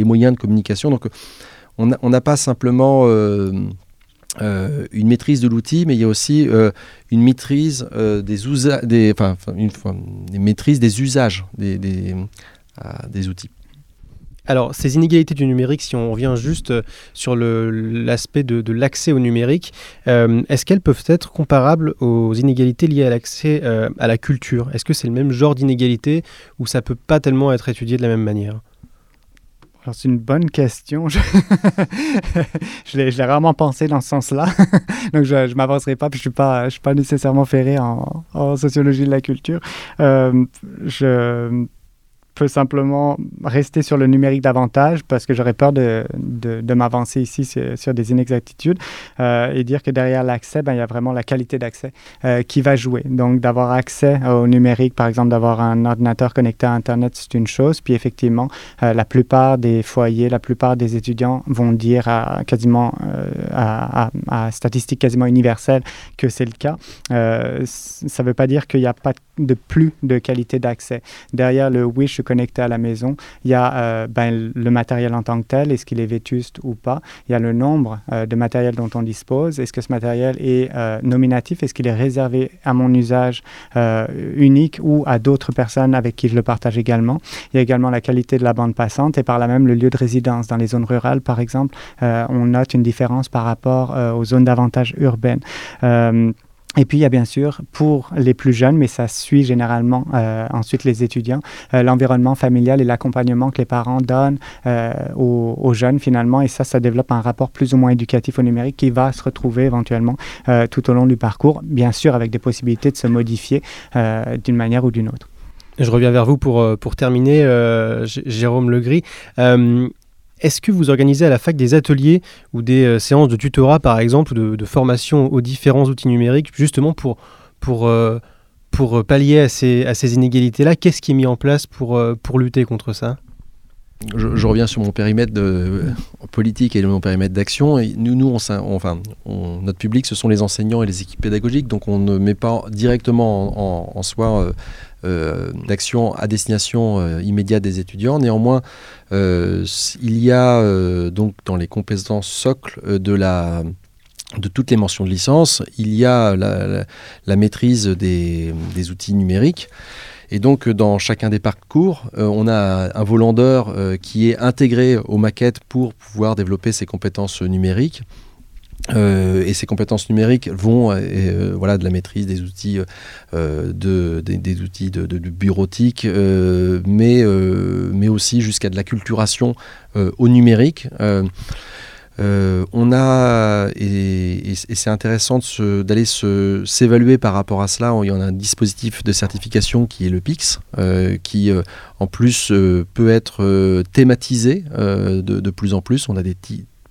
moyens de communication. Donc, on n'a pas simplement euh, une maîtrise de l'outil, mais il y a aussi euh, une maîtrise euh, des, usages des, outils. Alors, ces inégalités du numérique, si on revient juste sur l'aspect de, de l'accès au numérique, est-ce qu'elles peuvent être comparables aux inégalités liées à l'accès à la culture? Est-ce que c'est le même genre d'inégalité ou ça peut pas tellement être étudié de la même manière? C'est une bonne question. Je, l'ai rarement pensé dans ce sens-là. Donc, je ne m'avancerai pas, je ne suis, pas, nécessairement ferré en, en sociologie de la culture. Euh, je peut simplement rester sur le numérique davantage parce que j'aurais peur de, de, m'avancer ici sur, des inexactitudes euh, et dire que derrière l'accès, ben, il y a vraiment la qualité d'accès euh, qui va jouer. Donc, d'avoir accès au numérique, par exemple, d'avoir un ordinateur connecté à Internet, c'est une chose. Puis, effectivement, euh, la plupart des foyers, la plupart des étudiants vont dire à, quasiment à, à, statistiques quasiment universelles que c'est le cas. ça ne veut pas dire qu'il n'y a pas de plus de qualité d'accès. Derrière le oui, je connecté à la maison, il y a euh, ben, le matériel en tant que tel, est-ce qu'il est vétuste ou pas? Il y a le nombre euh, de matériel dont on dispose. Est-ce que ce matériel est euh, nominatif? Est-ce qu'il est réservé à mon usage unique ou à d'autres personnes avec qui je le partage également? Il y a également la qualité de la bande passante et par là même le lieu de résidence. Dans les zones rurales, par exemple, on note une différence par rapport aux zones davantage urbaines. Et puis, il y a bien sûr, pour les plus jeunes, mais ça suit généralement euh, ensuite les étudiants, euh, l'environnement familial et l'accompagnement que les parents donnent euh, aux, jeunes finalement. Et ça, ça développe un rapport plus ou moins éducatif au numérique qui va se retrouver éventuellement tout au long du parcours, bien sûr avec des possibilités de se modifier d'une manière ou d'une autre. Je reviens vers vous pour, pour terminer, Jérôme Legris. Est-ce que vous organisez à la fac des ateliers ou des euh, séances de tutorat, par exemple, de, de, formation aux différents outils numériques, justement pour, euh, euh, pallier à ces, inégalités-là? Qu'est-ce qui est mis en place pour, lutter contre ça? Je, reviens sur mon périmètre de, politique et mon périmètre d'action. Nous, nous enfin, notre public, ce sont les enseignants et les équipes pédagogiques, donc on ne met pas directement en, soi d'action à destination euh, immédiate des étudiants. Néanmoins, euh, il y a dans les compétences socles de toutes les mentions de licence, il y a la, maîtrise des, outils numériques. Et donc, dans chacun des parcours, on a un volandeur qui est intégré aux maquettes pour pouvoir développer ses compétences numériques. Euh, et ces compétences numériques vont euh, euh, voilà de la maîtrise des outils de des, outils de, bureautique mais mais aussi jusqu'à de l'acculturation au numérique on a et, c'est intéressant d'aller s'évaluer par rapport à cela. Il y en a un dispositif de certification qui est le PIX, qui en plus peut être thématisé de, de, plus en plus. On a des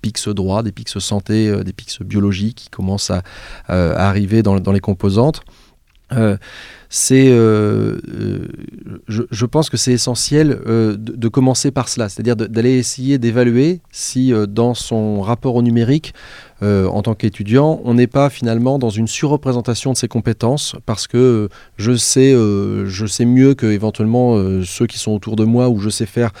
PIX droit, des PIX santé, euh, des PIX biologiques qui commencent à, euh, arriver dans, les composantes. Euh, je, pense que c'est essentiel de, commencer par cela, c'est-à-dire d'aller essayer d'évaluer si dans son rapport au numérique, en tant qu'étudiant, on n'est pas finalement dans une surreprésentation de ses compétences, parce que je sais, je sais mieux que éventuellement ceux qui sont autour de moi, ou je sais faire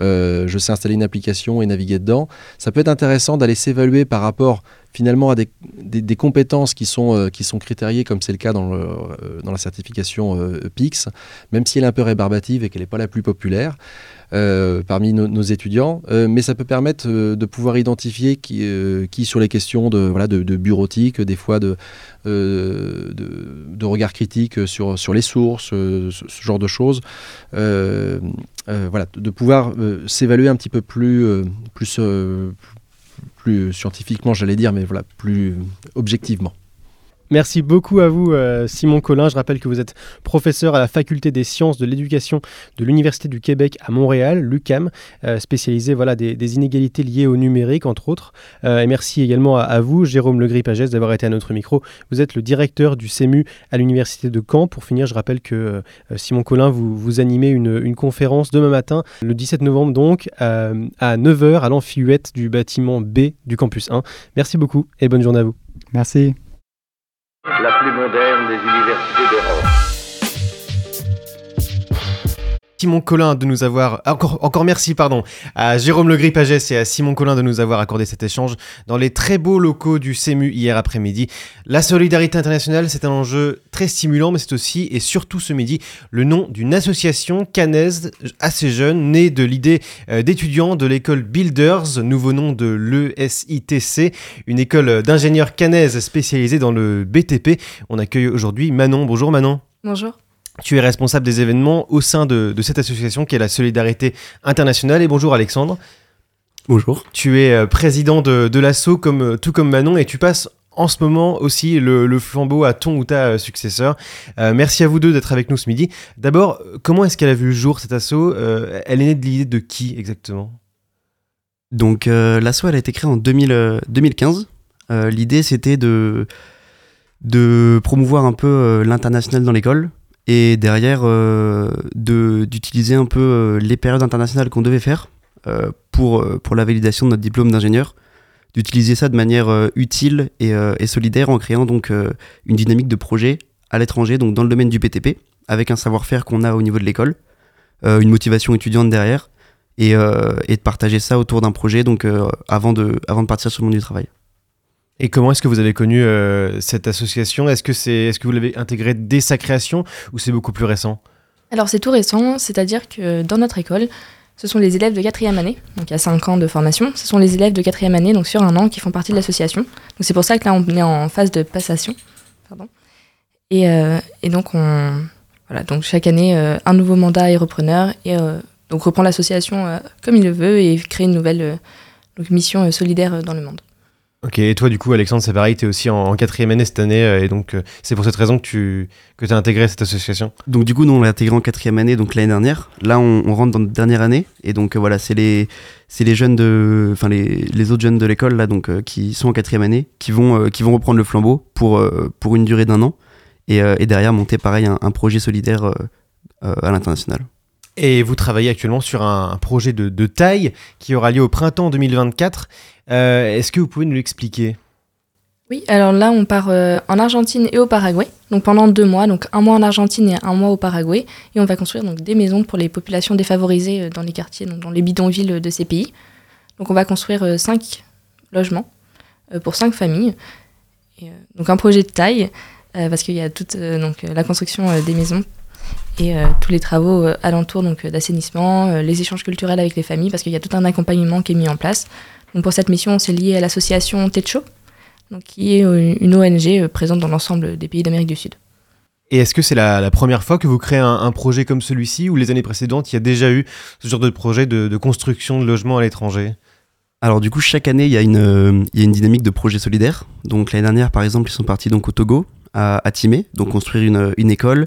euh, je sais installer une application et naviguer dedans. Ça peut être intéressant d'aller s'évaluer par rapport finalement à des, compétences qui sont, euh, qui sont critériées, comme c'est le cas dans, euh, dans la certification PIX, même si elle est un peu rébarbative et qu'elle n'est pas la plus populaire. Parmi nos étudiants, mais ça peut permettre de pouvoir identifier qui, sur les questions de, voilà, de, bureautique, des fois de, de, regard critique sur, sur les sources, ce, ce, genre de choses, euh, voilà, de pouvoir euh, s'évaluer un petit peu plus, euh, plus, plus scientifiquement, j'allais dire, mais voilà, plus objectivement. Merci beaucoup à vous, euh, Simon Collin. Je rappelle que vous êtes professeur à la Faculté des sciences de l'éducation de l'Université du Québec à Montréal, l'UCAM, euh, spécialisé voilà, des, inégalités liées au numérique, entre autres. Euh, et merci également à, vous, Jérôme Legris-Pagès, d'avoir été à notre micro. Vous êtes le directeur du CEMU à l'Université de Caen. Pour finir, je rappelle que Simon Collin, vous, vous animez une, conférence demain matin, le 17 novembre donc, à 9h à l'amphihuette du bâtiment B du campus 1. Merci beaucoup et bonne journée à vous. Merci la plus moderne des universités d'Europe. Simon Collin de nous avoir encore encore merci pardon à Jérôme Legris Pagès et à Simon Collin de nous avoir accordé cet échange dans les très beaux locaux du CEMU hier après-midi. La solidarité internationale, c'est un enjeu très stimulant mais c'est aussi et surtout ce midi le nom d'une association canaise assez jeune née de l'idée euh, d'étudiants de l'école Builders, nouveau nom de l'ESITC, une école d'ingénieurs canaise spécialisée dans le BTP. On accueille aujourd'hui Manon. Bonjour Manon. Bonjour. Tu es responsable des événements au sein de, cette association qui est la Solidarité Internationale. Et bonjour Alexandre. Bonjour. Tu es euh, président de, de l'ASSO comme, euh, tout comme Manon et tu passes en ce moment aussi le, flambeau à ton ou ta euh, successeur. merci à vous deux d'être avec nous ce midi. D'abord, comment est-ce qu'elle a vu le jour cette asso? Elle est née de l'idée de qui exactement? Donc l'asso elle a été créée en 2015. l'idée c'était de, de promouvoir un peu l'international dans l'école et derrière euh, d'utiliser un peu euh, les périodes internationales qu'on devait faire euh, pour, pour la validation de notre diplôme d'ingénieur, d'utiliser ça de manière utile et, solidaire en créant donc une dynamique de projet à l'étranger, donc dans le domaine du BTP, avec un savoir-faire qu'on a au niveau de l'école, une motivation étudiante derrière, et, et, de partager ça autour d'un projet donc avant, de, avant de partir sur le monde du travail. Et comment est-ce que vous avez connu euh, cette association? Est-ce que, c'est, est-ce que vous l'avez intégrée dès sa création ou c'est beaucoup plus récent? Alors c'est tout récent, c'est-à-dire que dans notre école, ce sont les élèves de quatrième année, donc il y a 5 ans de formation, ce sont les élèves de quatrième année, donc sur un an, qui font partie de l'association. Donc c'est pour ça que là on est en phase de passation. Pardon. Et, euh, et donc on, voilà, donc chaque année euh, un nouveau mandat est repreneur et donc reprend l'association comme il le veut et crée une nouvelle donc, mission solidaire dans le monde. Ok, et toi du coup Alexandre, c'est pareil, tu es aussi en, quatrième année cette année, euh, et donc euh, c'est pour cette raison que tu que as intégré cette association Donc du coup, nous on l'a intégré en quatrième année, donc l'année dernière. Là on, rentre dans notre dernière année, et donc euh, voilà, c'est les, les jeunes de... Enfin les, les autres jeunes de l'école, là, donc qui sont en quatrième année, qui vont, qui vont reprendre le flambeau pour, pour une durée d'un an, et, et, derrière monter pareil un, projet solidaire à l'international. Et vous travaillez actuellement sur un, projet de, de, taille qui aura lieu au printemps 2024. Euh, est-ce que vous pouvez nous l'expliquer? Oui, alors là, on part euh, en Argentine et au Paraguay, donc pendant deux mois, donc un mois en Argentine et un mois au Paraguay, et on va construire donc des maisons pour les populations défavorisées euh, dans les quartiers, donc dans les bidonvilles de ces pays. Donc on va construire cinq logements pour cinq familles. donc un projet de taille, parce qu'il y a toute donc, la construction des maisons et tous les travaux alentours donc d'assainissement, les échanges culturels avec les familles, parce qu'il y a tout un accompagnement qui est mis en place pour cette mission, c'est lié à l'association Techo, donc qui est euh, une ONG euh, présente dans l'ensemble des pays d'Amérique du Sud. Et est-ce que c'est la, première fois que vous créez un, projet comme celui-ci ou les années précédentes, il y a déjà eu ce genre de projet de, construction de logements à l'étranger? Alors du coup, chaque année, il y, a une, euh, il y a une dynamique de projet solidaire. Donc l'année dernière, par exemple, ils sont partis donc au Togo, à, à Timé, donc construire une, une école.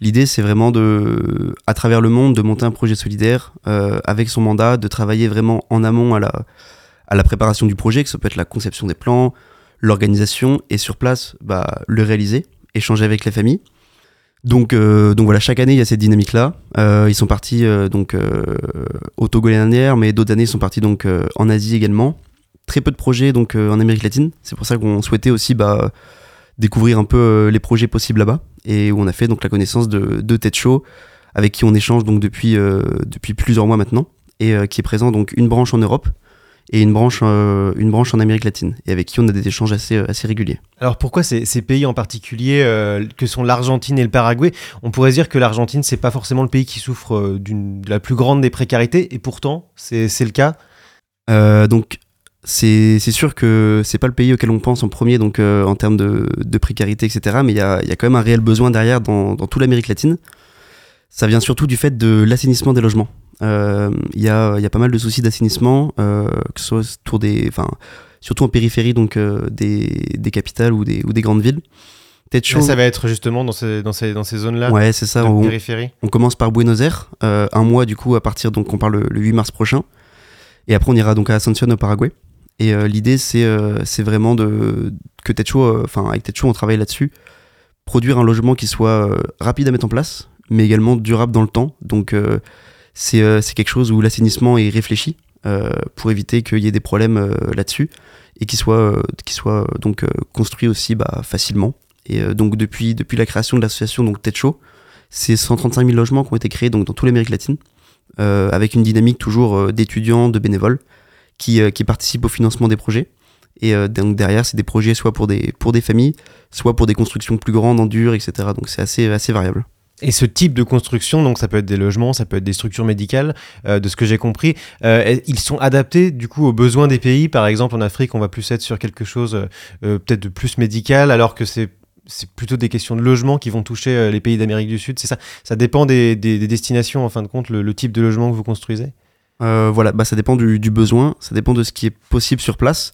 L'idée, c'est vraiment de, à travers le monde, de monter un projet solidaire avec son mandat, de travailler vraiment en amont à la, à la préparation du projet, que ça peut être la conception des plans, l'organisation, et sur place, bah, le réaliser, échanger avec les familles. Donc, euh, donc voilà, chaque année, il y a cette dynamique-là. Euh, ils sont partis euh, donc au Togo l'année dernière, mais d'autres années, ils sont partis donc en Asie également. Très peu de projets donc en Amérique latine. C'est pour ça qu'on souhaitait aussi bah, découvrir un peu les projets possibles là-bas, et où on a fait donc la connaissance de, de Ted Show, avec qui on échange donc depuis, depuis plusieurs mois maintenant, et qui est présent donc une branche en Europe et une branche, euh, une branche en Amérique latine, et avec qui on a des échanges assez, euh, assez réguliers. Alors pourquoi ces, ces pays en particulier, euh, que sont l'Argentine et le Paraguay? On pourrait dire que l'Argentine, c'est pas forcément le pays qui souffre de la plus grande des précarités, et pourtant, c'est, le cas? Donc, c'est, c'est sûr que c'est pas le pays auquel on pense en premier, donc en termes de, de, précarité, etc., mais il y a, y a, quand même un réel besoin derrière dans, dans toute l'Amérique latine. Ça vient surtout du fait de l'assainissement des logements. Euh, Il y, a, il y a pas mal de soucis d'assainissement, euh, que ce soit autour des, enfin, surtout en périphérie donc euh, des, des capitales ou des, ou des grandes villes. Là, ça va être justement dans ces, dans ces, dans ces zones-là Ouais, c'est ça. On, périphérie. on commence par Buenos Aires, un mois du coup à partir donc on parle le, le 8 mars prochain, et après on ira donc à Asunción au Paraguay. Et l'idée c'est c'est vraiment de que Techo, enfin avec Techo on travaille là-dessus, produire un logement qui soit rapide à mettre en place, mais également durable dans le temps. Donc euh, c'est euh, c'est quelque chose où l'assainissement est réfléchi euh, pour éviter qu'il y ait des problèmes là-dessus et qui soit qui soit donc construit aussi bah, facilement. Et donc depuis depuis la création de l'association donc c'est 135 000 logements qui ont été créés donc dans toute l'Amérique latine, avec une dynamique toujours d'étudiants, de bénévoles qui, qui participent au financement des projets. Et donc derrière, c'est des projets soit pour des, pour des familles, soit pour des constructions plus grandes, en dur, etc. Donc c'est assez, assez variable. Et ce type de construction, donc ça peut être des logements, ça peut être des structures médicales, euh, de ce que j'ai compris, euh, ils sont adaptés du coup aux besoins des pays? Par exemple, en Afrique, on va plus être sur quelque chose euh, peut-être de plus médical, alors que c'est c'est plutôt des questions de logement qui vont toucher les pays d'Amérique du Sud. C'est ça? Ça dépend des, des- des destinations, en fin de compte, le, type de logement que vous construisez? Voilà, bah, ça dépend du, besoin, ça dépend de ce qui est possible sur place.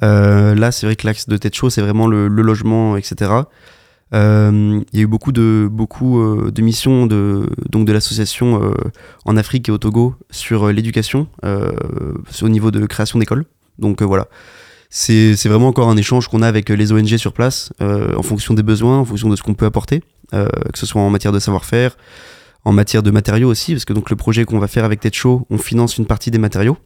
Là, c'est vrai que l'axe de tête chaud, c'est vraiment le logement, etc. Euh, Il y a eu beaucoup de, beaucoup, euh, de missions de, donc de l'association euh, en Afrique et au Togo sur euh, l'éducation, euh, au niveau de création d'écoles. Donc voilà, c'est vraiment encore un échange qu'on a avec les ONG sur place, en fonction des besoins, en fonction de ce qu'on peut apporter, que ce soit en matière de savoir-faire, en matière de matériaux aussi, parce que donc le projet qu'on va faire avec Tête Chaud, on finance une partie des matériaux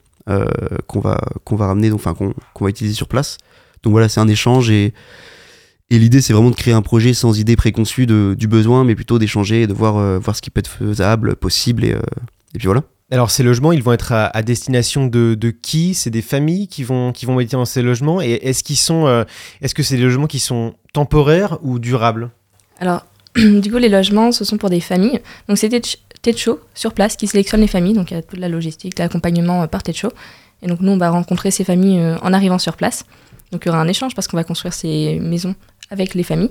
qu'on va, qu'on va ramener, enfin qu'on qu'on va utiliser sur place. Donc voilà, c'est un échange et, et l'idée c'est vraiment de créer un projet sans idée préconçue de, du besoin, mais plutôt d'échanger et de voir, euh, voir ce qui peut être faisable, possible et, euh, et puis voilà. Alors ces logements, ils vont être à, à destination de, de qui? C'est des familles qui vont qui vont habiter dans ces logements? Et est-ce qu'ils sont euh, est-ce que c'est des logements qui sont temporaires ou durables? Alors, du coup, les logements, ce sont pour des familles. Donc, c'est Tech- Techo sur place qui sélectionne les familles. Donc, il y a toute la logistique, l'accompagnement par Techo. Et donc, nous, on va rencontrer ces familles euh, en arrivant sur place. Donc, il y aura un échange parce qu'on va construire ces maisons avec les familles.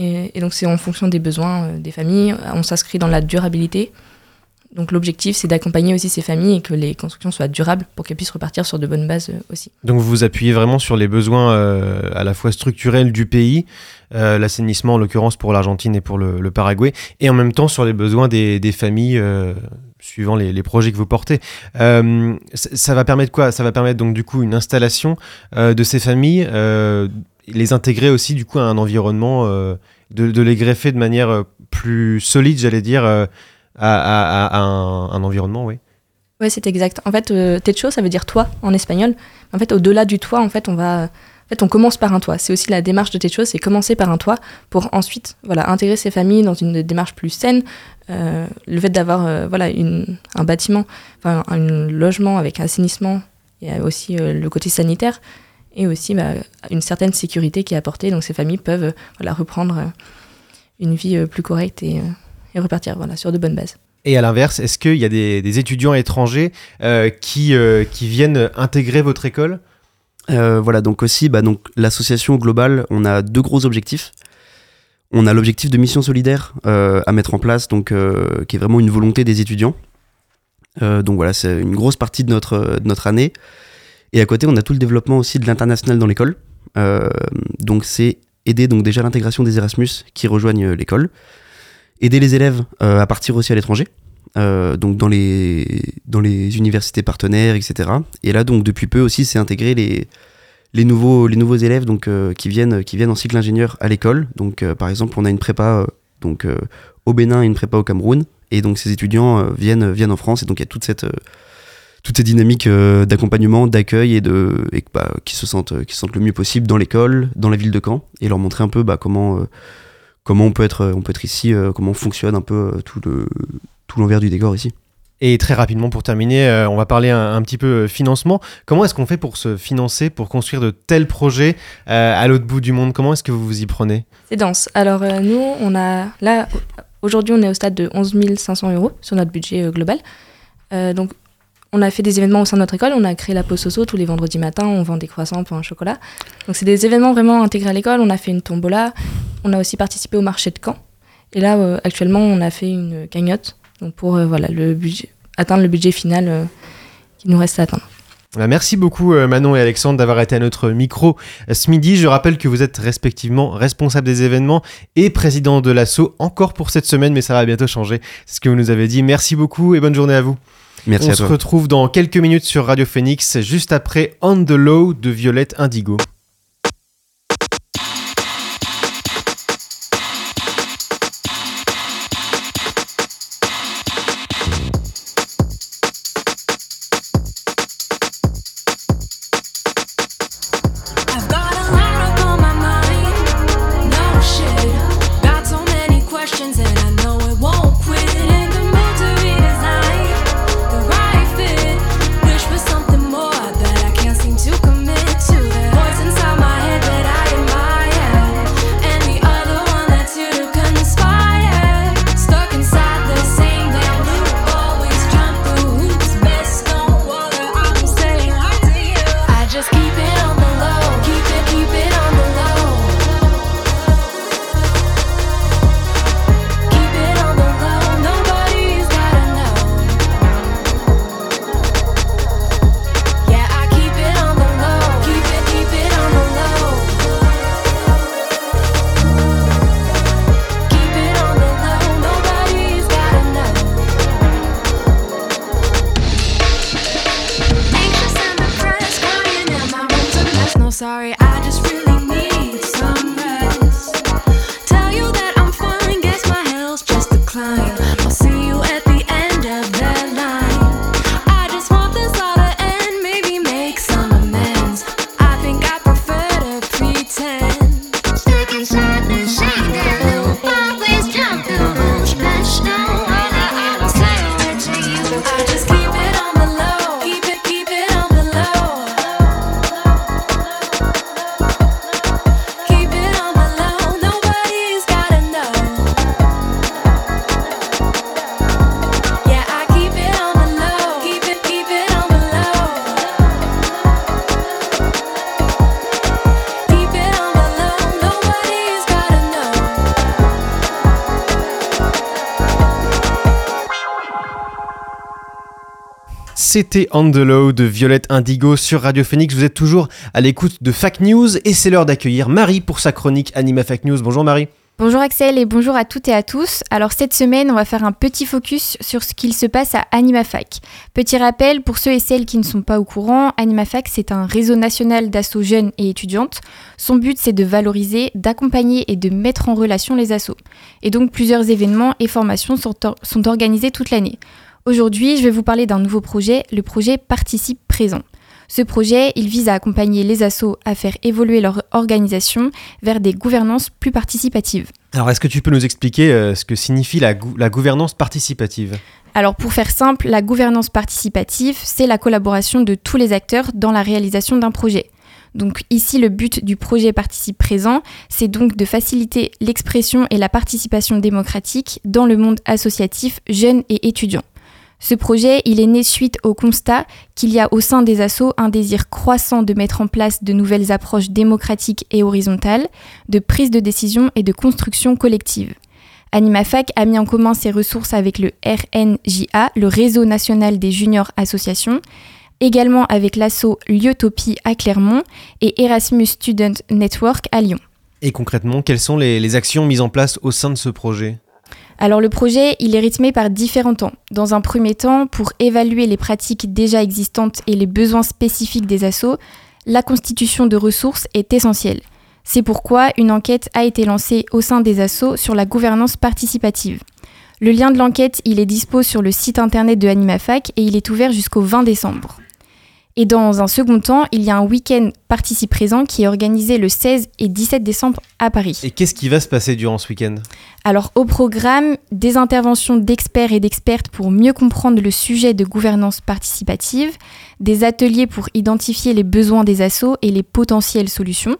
Et, donc, c'est en fonction des besoins euh, des familles. On s'inscrit dans la durabilité. Donc, l'objectif, c'est d'accompagner aussi ces familles et que les constructions soient durables pour qu'elles puissent repartir sur de bonnes bases euh, aussi. Donc vous vous appuyez vraiment sur les besoins euh, à la fois structurels du pays, l'assainissement en l'occurrence pour l'Argentine et pour le, Paraguay, et en même temps sur les besoins des, familles suivant les, projets que vous portez. Ça, va permettre quoi? Ça va permettre donc du coup une installation de ces familles, les intégrer aussi du coup à un environnement, euh, de, les greffer de manière euh, plus solide, j'allais dire, euh, à, un, environnement, oui. Ouais, c'est exact. En fait, euh, techo, ça veut dire toit en espagnol. En fait, au-delà du toit, en fait, on va, en fait, on commence par un toit. C'est aussi la démarche de techo, c'est commencer par un toit pour ensuite, voilà, intégrer ces familles dans une démarche plus saine. Le fait d'avoir, voilà, une, un bâtiment, enfin, un logement avec assainissement, il y a aussi le côté sanitaire et aussi bah, une certaine sécurité qui est apportée. Donc, ces familles peuvent, euh, voilà, reprendre euh, une vie euh, plus correcte et, et repartir, voilà, sur de bonnes bases. Et à l'inverse, est-ce qu'il y a des, des étudiants étrangers euh, qui, euh, qui viennent intégrer votre école? Euh, voilà, donc aussi, bah, donc, l'association globale, on a deux gros objectifs. On a l'objectif de mission solidaire euh, à mettre en place, donc, euh, qui est vraiment une volonté des étudiants. Euh, donc voilà, c'est une grosse partie de notre, de notre année. Et à côté, on a tout le développement aussi de l'international dans l'école. Euh, donc c'est aider donc déjà l'intégration des Erasmus qui rejoignent l'école, aider les élèves euh, à partir aussi à l'étranger, euh, donc dans les, dans les universités partenaires, etc. Et là, donc depuis peu aussi, c'est intégrer les, les, nouveaux, les nouveaux élèves donc, euh, qui, viennent, qui viennent en cycle ingénieur à l'école. Donc euh, par exemple, on a une prépa euh, donc, euh, au Bénin et une prépa au Cameroun. Et donc ces étudiants euh, viennent, viennent en France et donc il y a toute cette, euh, toute cette dynamique euh, d'accompagnement, d'accueil et, de, et bah, qui, se sentent, qui se sentent le mieux possible dans l'école, dans la ville de Caen et leur montrer un peu bah, comment, euh, comment on, peut être, on peut être ici, euh, comment fonctionne un peu euh, tout le tout l'envers du décor ici. Et très rapidement, pour terminer, euh, on va parler un, un petit peu euh, financement. Comment est-ce qu'on fait pour se financer, pour construire de tels projets euh, à l'autre bout du monde? Comment est-ce que vous vous y prenez? C'est dense. Alors euh, nous, on a là aujourd'hui, on est au stade de 11 500 euros sur notre budget euh, global. Euh, donc on a fait des événements au sein de notre école. On a créé la pause Soso tous les vendredis matins. On vend des croissants, pain au chocolat. Donc c'est des événements vraiment intégrés à l'école. On a fait une tombola. On a aussi participé au marché de Caen. Et là, euh, actuellement, on a fait une cagnotte donc pour euh, voilà, le budget, atteindre le budget final euh, qu'il nous reste à atteindre. Merci beaucoup Manon et Alexandre d'avoir été à notre micro ce midi. Je rappelle que vous êtes respectivement responsable des événements et président de l'ASSO encore pour cette semaine, mais ça va bientôt changer. C'est ce que vous nous avez dit. Merci beaucoup et bonne journée à vous. Merci On à se retrouve dans quelques minutes sur Radio Phoenix, juste après On the Low de Violette Indigo. C'était On de Violette Indigo sur Radio Phoenix. Vous êtes toujours à l'écoute de Fact News et c'est l'heure d'accueillir Marie pour sa chronique Anima Fact News. Bonjour Marie. Bonjour Axel et bonjour à toutes et à tous. Alors cette semaine, on va faire un petit focus sur ce qu'il se passe à AnimaFac. Petit rappel pour ceux et celles qui ne sont pas au courant, AnimaFac c'est un réseau national d'assauts jeunes et étudiantes. Son but c'est de valoriser, d'accompagner et de mettre en relation les assos. Et donc plusieurs événements et formations sont, or- sont organisés toute l'année. Aujourd'hui, je vais vous parler d'un nouveau projet, le projet Participe Présent. Ce projet, il vise à accompagner les assos à faire évoluer leur organisation vers des gouvernances plus participatives. Alors est-ce que tu peux nous expliquer euh, ce que signifie la, la gouvernance participative? Alors pour faire simple, la gouvernance participative, c'est la collaboration de tous les acteurs dans la réalisation d'un projet. Donc ici, le but du projet Participe Présent, c'est donc de faciliter l'expression et la participation démocratique dans le monde associatif jeune et étudiant. Ce projet, il est né suite au constat qu'il y a au sein des assos un désir croissant de mettre en place de nouvelles approches démocratiques et horizontales, de prise de décision et de construction collective. AnimaFac a mis en commun ses ressources avec le RNJA, le Réseau national des juniors associations, également avec l'asso Liotopie à Clermont et Erasmus Student Network à Lyon. Et concrètement, quelles sont les, les actions mises en place au sein de ce projet? Alors le projet, il est rythmé par différents temps. Dans un premier temps, pour évaluer les pratiques déjà existantes et les besoins spécifiques des assos, la constitution de ressources est essentielle. C'est pourquoi une enquête a été lancée au sein des assos sur la gouvernance participative. Le lien de l'enquête, il est dispo sur le site internet de AnimaFac et il est ouvert jusqu'au 20 décembre. Et dans un second temps, il y a un week-end participe présent qui est organisé le 16 et 17 décembre à Paris. Et qu'est-ce qui va se passer durant ce week-end? Alors au programme, des interventions d'experts et d'expertes pour mieux comprendre le sujet de gouvernance participative, des ateliers pour identifier les besoins des assos et les potentielles solutions,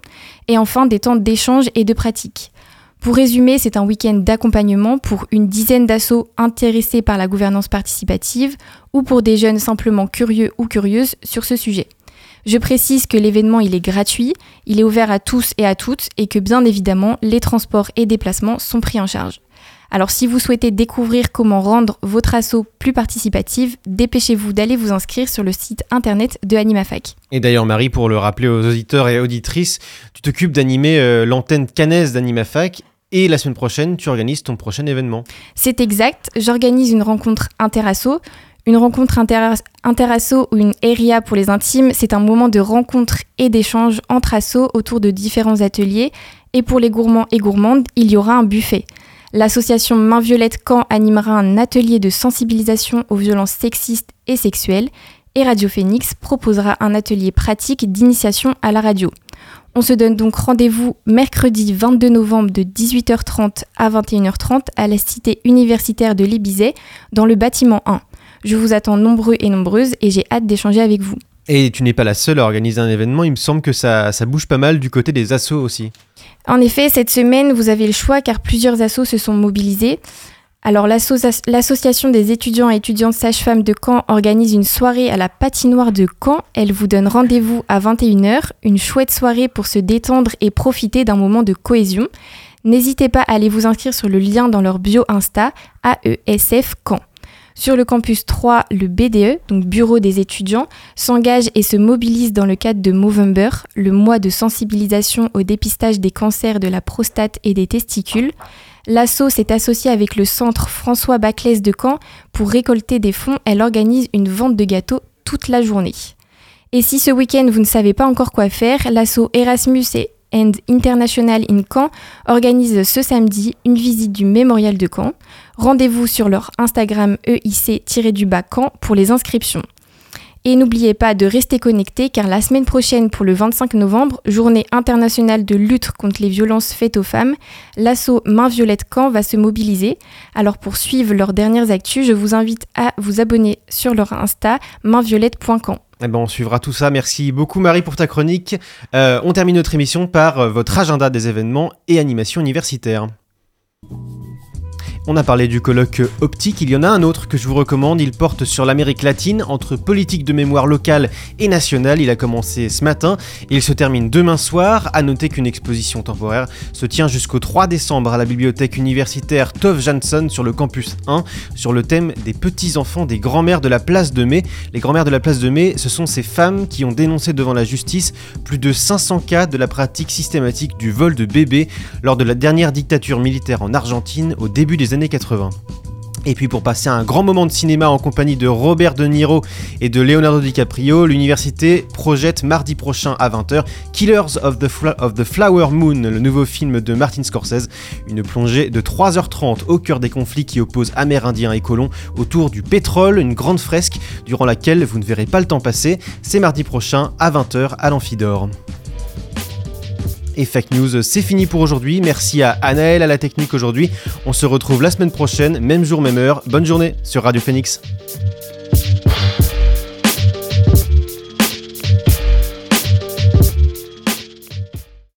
et enfin des temps d'échange et de pratique. Pour résumer, c'est un week-end d'accompagnement pour une dizaine d'assos intéressés par la gouvernance participative ou pour des jeunes simplement curieux ou curieuses sur ce sujet. Je précise que l'événement est gratuit, il est ouvert à tous et à toutes et que bien évidemment les transports et déplacements sont pris en charge. Alors si vous souhaitez découvrir comment rendre votre asso plus participative, dépêchez-vous d'aller vous inscrire sur le site internet de AnimaFac. Et d'ailleurs Marie, pour le rappeler aux auditeurs et auditrices, tu t'occupes d'animer euh, l'antenne canaise d'AnimaFac et la semaine prochaine, tu organises ton prochain événement. C'est exact, j'organise une rencontre interasso. Une rencontre inter interasso ou une ERIA pour les intimes, c'est un moment de rencontre et d'échange entre assos autour de différents ateliers. Et pour les gourmands et gourmandes, il y aura un buffet. L'association Main Violette Caen animera un atelier de sensibilisation aux violences sexistes et sexuelles et Radio Phoenix proposera un atelier pratique d'initiation à la radio. On se donne donc rendez-vous mercredi 22 novembre de 18h30 à 21h30 à la cité universitaire de l'Ébizet dans le bâtiment 1. Je vous attends nombreux et nombreuses et j'ai hâte d'échanger avec vous. Et tu n'es pas la seule à organiser un événement, il me semble que ça, ça bouge pas mal du côté des assos aussi. En effet, cette semaine, vous avez le choix car plusieurs assos se sont mobilisés. Alors l'association des étudiants et étudiantes sages-femmes de Caen organise une soirée à la patinoire de Caen. Elle vous donne rendez-vous à 21h, une chouette soirée pour se détendre et profiter d'un moment de cohésion. N'hésitez pas à aller vous inscrire sur le lien dans leur bio Insta AESF Caen. Sur le campus 3, le BDE, donc Bureau des étudiants, s'engage et se mobilise dans le cadre de Movember, le mois de sensibilisation au dépistage des cancers de la prostate et des testicules. L'asso s'est associée avec le centre François Baclès de Caen pour récolter des fonds. Elle organise une vente de gâteaux toute la journée. Et si ce week-end vous ne savez pas encore quoi faire, l'asso Erasmus et International in Caen organise ce samedi une visite du mémorial de Caen. Rendez-vous sur leur Instagram EIC-du-bas Caen pour les inscriptions. Et n'oubliez pas de rester connecté car la semaine prochaine pour le 25 novembre, journée internationale de lutte contre les violences faites aux femmes, l'asso Main Violette Caen va se mobiliser. Alors pour suivre leurs dernières actus, je vous invite à vous abonner sur leur Insta mainviolette.camp. Eh ben, on suivra tout ça. Merci beaucoup Marie pour ta chronique. Euh, on termine notre émission par euh, votre agenda des événements et animations universitaires. On a parlé du colloque optique, il y en a un autre que je vous recommande, il porte sur l'Amérique latine, entre politique de mémoire locale et nationale, il a commencé ce matin et il se termine demain soir, à noter qu'une exposition temporaire se tient jusqu'au 3 décembre à la bibliothèque universitaire Tove Jansson sur le campus 1, sur le thème des petits-enfants des grands-mères de la place de mai. Les grands-mères de la place de mai, ce sont ces femmes qui ont dénoncé devant la justice plus de 500 cas de la pratique systématique du vol de bébés lors de la dernière dictature militaire en Argentine au début des années 80. Et puis pour passer un grand moment de cinéma en compagnie de Robert De Niro et de Leonardo DiCaprio, l'université projette mardi prochain à 20h Killers of the, of the, Flower Moon, le nouveau film de Martin Scorsese, une plongée de 3h30 au cœur des conflits qui opposent Amérindiens et colons autour du pétrole, une grande fresque durant laquelle vous ne verrez pas le temps passer, c'est mardi prochain à 20h à l'Amphidore. Et Fake News, c'est fini pour aujourd'hui. Merci à Anaël à la technique aujourd'hui. On se retrouve la semaine prochaine, même jour, même heure. Bonne journée sur Radio Phoenix.